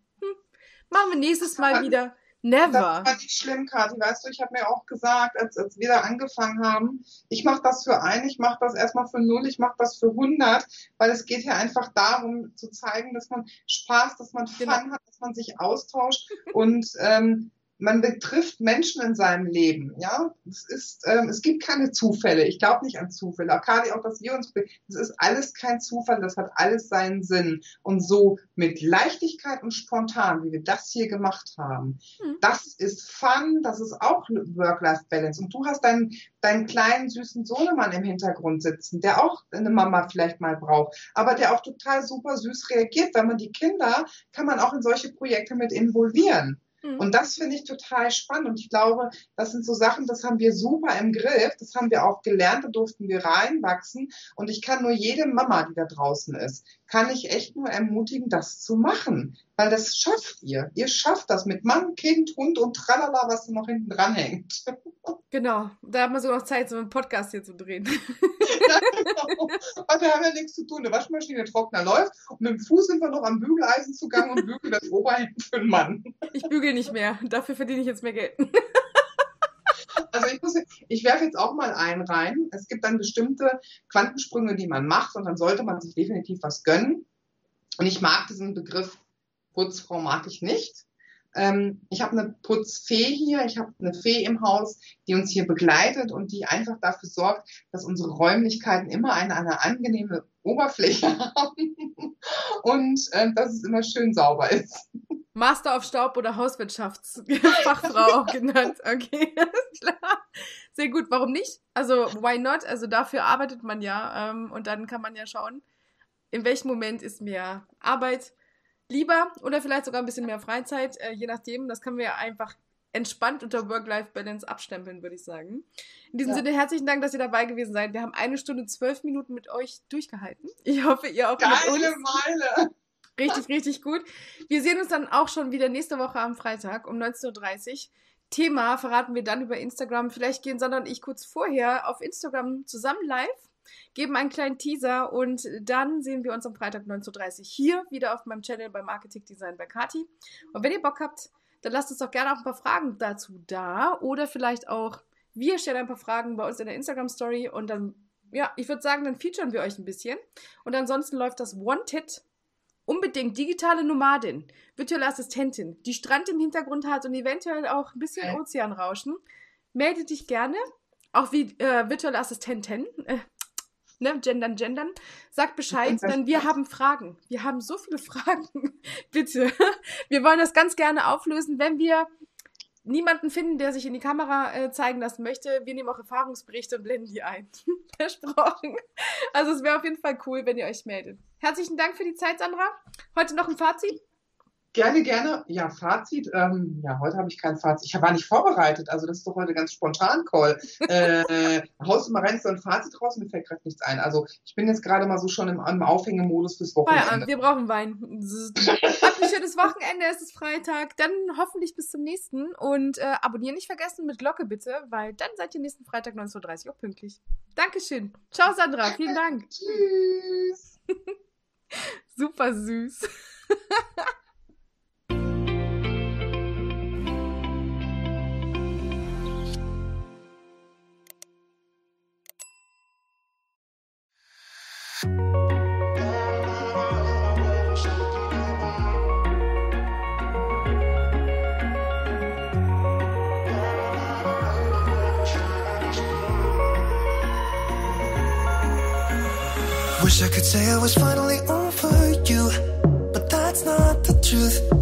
[SPEAKER 1] Machen wir nächstes Mal wieder. Never.
[SPEAKER 2] Das war nicht schlimm, Kathi. Weißt du, ich habe mir auch gesagt, als, als wir da angefangen haben, ich mache das für ein, ich mache das erstmal für null, ich mache das für 100, weil es geht ja einfach darum, zu zeigen, dass man Spaß, dass man Fun genau. hat, dass man sich austauscht und ähm, man betrifft Menschen in seinem Leben, ja. Es ist, ähm, es gibt keine Zufälle. Ich glaube nicht an Zufälle. Akadi, auch, dass wir uns, das ist alles kein Zufall. Das hat alles seinen Sinn. Und so mit Leichtigkeit und spontan, wie wir das hier gemacht haben, mhm. das ist Fun. Das ist auch Work-Life-Balance. Und du hast deinen, deinen kleinen süßen Sohnemann im Hintergrund sitzen, der auch eine Mama vielleicht mal braucht, aber der auch total super süß reagiert. Wenn man die Kinder kann man auch in solche Projekte mit involvieren. Mhm. Und das finde ich total spannend. Und ich glaube, das sind so Sachen, das haben wir super im Griff. Das haben wir auch gelernt, da durften wir reinwachsen. Und ich kann nur jede Mama, die da draußen ist, kann ich echt nur ermutigen, das zu machen. Weil das schafft ihr. Ihr schafft das mit Mann, Kind, Hund und tralala, was noch hinten dran hängt.
[SPEAKER 1] Genau. Da haben wir sogar noch Zeit, so einen Podcast hier zu drehen.
[SPEAKER 2] genau. Aber wir haben ja nichts zu tun. Eine Waschmaschine, Trockner läuft und mit dem Fuß sind wir noch am Bügeleisen zugange und bügeln das Oberhemd für einen Mann.
[SPEAKER 1] Ich bügel nicht mehr. Dafür verdiene ich jetzt mehr Geld.
[SPEAKER 2] Also ich, muss, ich werfe jetzt auch mal einen rein. Es gibt dann bestimmte Quantensprünge, die man macht und dann sollte man sich definitiv was gönnen. Und ich mag diesen Begriff Putzfrau mag ich nicht. Ähm, ich habe eine Putzfee hier, ich habe eine Fee im Haus, die uns hier begleitet und die einfach dafür sorgt, dass unsere Räumlichkeiten immer eine, eine angenehme Oberfläche haben und äh, dass es immer schön sauber ist.
[SPEAKER 1] Master of Staub oder Hauswirtschaftsfachfrau auch genannt. Okay, klar. Sehr gut. Warum nicht? Also, why not? Also, dafür arbeitet man ja. Ähm, und dann kann man ja schauen. in welchem Moment ist mehr Arbeit lieber oder vielleicht sogar ein bisschen mehr Freizeit, äh, je nachdem. Das können wir ja einfach entspannt unter Work-Life-Balance abstempeln, würde ich sagen. In diesem ja. Sinne herzlichen Dank, dass ihr dabei gewesen seid. Wir haben eine Stunde zwölf Minuten mit euch durchgehalten. Ich hoffe, ihr auch
[SPEAKER 2] Geile mit uns. Meile.
[SPEAKER 1] Richtig, richtig gut. Wir sehen uns dann auch schon wieder nächste Woche am Freitag um 19.30 Uhr. Thema verraten wir dann über Instagram. Vielleicht gehen Sandra und ich kurz vorher auf Instagram zusammen live, geben einen kleinen Teaser und dann sehen wir uns am Freitag 19.30 Uhr hier wieder auf meinem Channel bei Marketing Design bei Kati. Und wenn ihr Bock habt, dann lasst uns doch gerne auch ein paar Fragen dazu da oder vielleicht auch wir stellen ein paar Fragen bei uns in der Instagram Story und dann, ja, ich würde sagen, dann featuren wir euch ein bisschen. Und ansonsten läuft das Wanted unbedingt digitale Nomadin, virtuelle Assistentin, die Strand im Hintergrund hat und eventuell auch ein bisschen okay. Ozeanrauschen, melde dich gerne. Auch wie äh, virtuelle Assistentin, äh, ne, gendern, gendern. Sag Bescheid, denn wir haben Fragen. Wir haben so viele Fragen. Bitte. Wir wollen das ganz gerne auflösen, wenn wir niemanden finden, der sich in die Kamera äh, zeigen lassen möchte. Wir nehmen auch Erfahrungsberichte und blenden die ein. Versprochen. Also es wäre auf jeden Fall cool, wenn ihr euch meldet. Herzlichen Dank für die Zeit, Sandra. Heute noch ein Fazit?
[SPEAKER 2] Gerne, gerne. Ja, Fazit. Ähm, ja, heute habe ich kein Fazit. Ich war nicht vorbereitet. Also das ist doch heute ganz spontan, Call. Äh, haust du mal rein so ein Fazit raus? Mir fällt gerade nichts ein. Also ich bin jetzt gerade mal so schon im, im Aufhängemodus fürs Wochenende.
[SPEAKER 1] Ja, wir brauchen Wein. Habt ein schönes Wochenende. Es ist Freitag. Dann hoffentlich bis zum nächsten. Und äh, abonnieren nicht vergessen mit Glocke bitte, weil dann seid ihr nächsten Freitag 19.30 Uhr auch pünktlich. Dankeschön. Ciao, Sandra. Vielen Dank.
[SPEAKER 2] Tschüss.
[SPEAKER 1] Super süß. Wish I could say I was finally over you, but that's not the truth.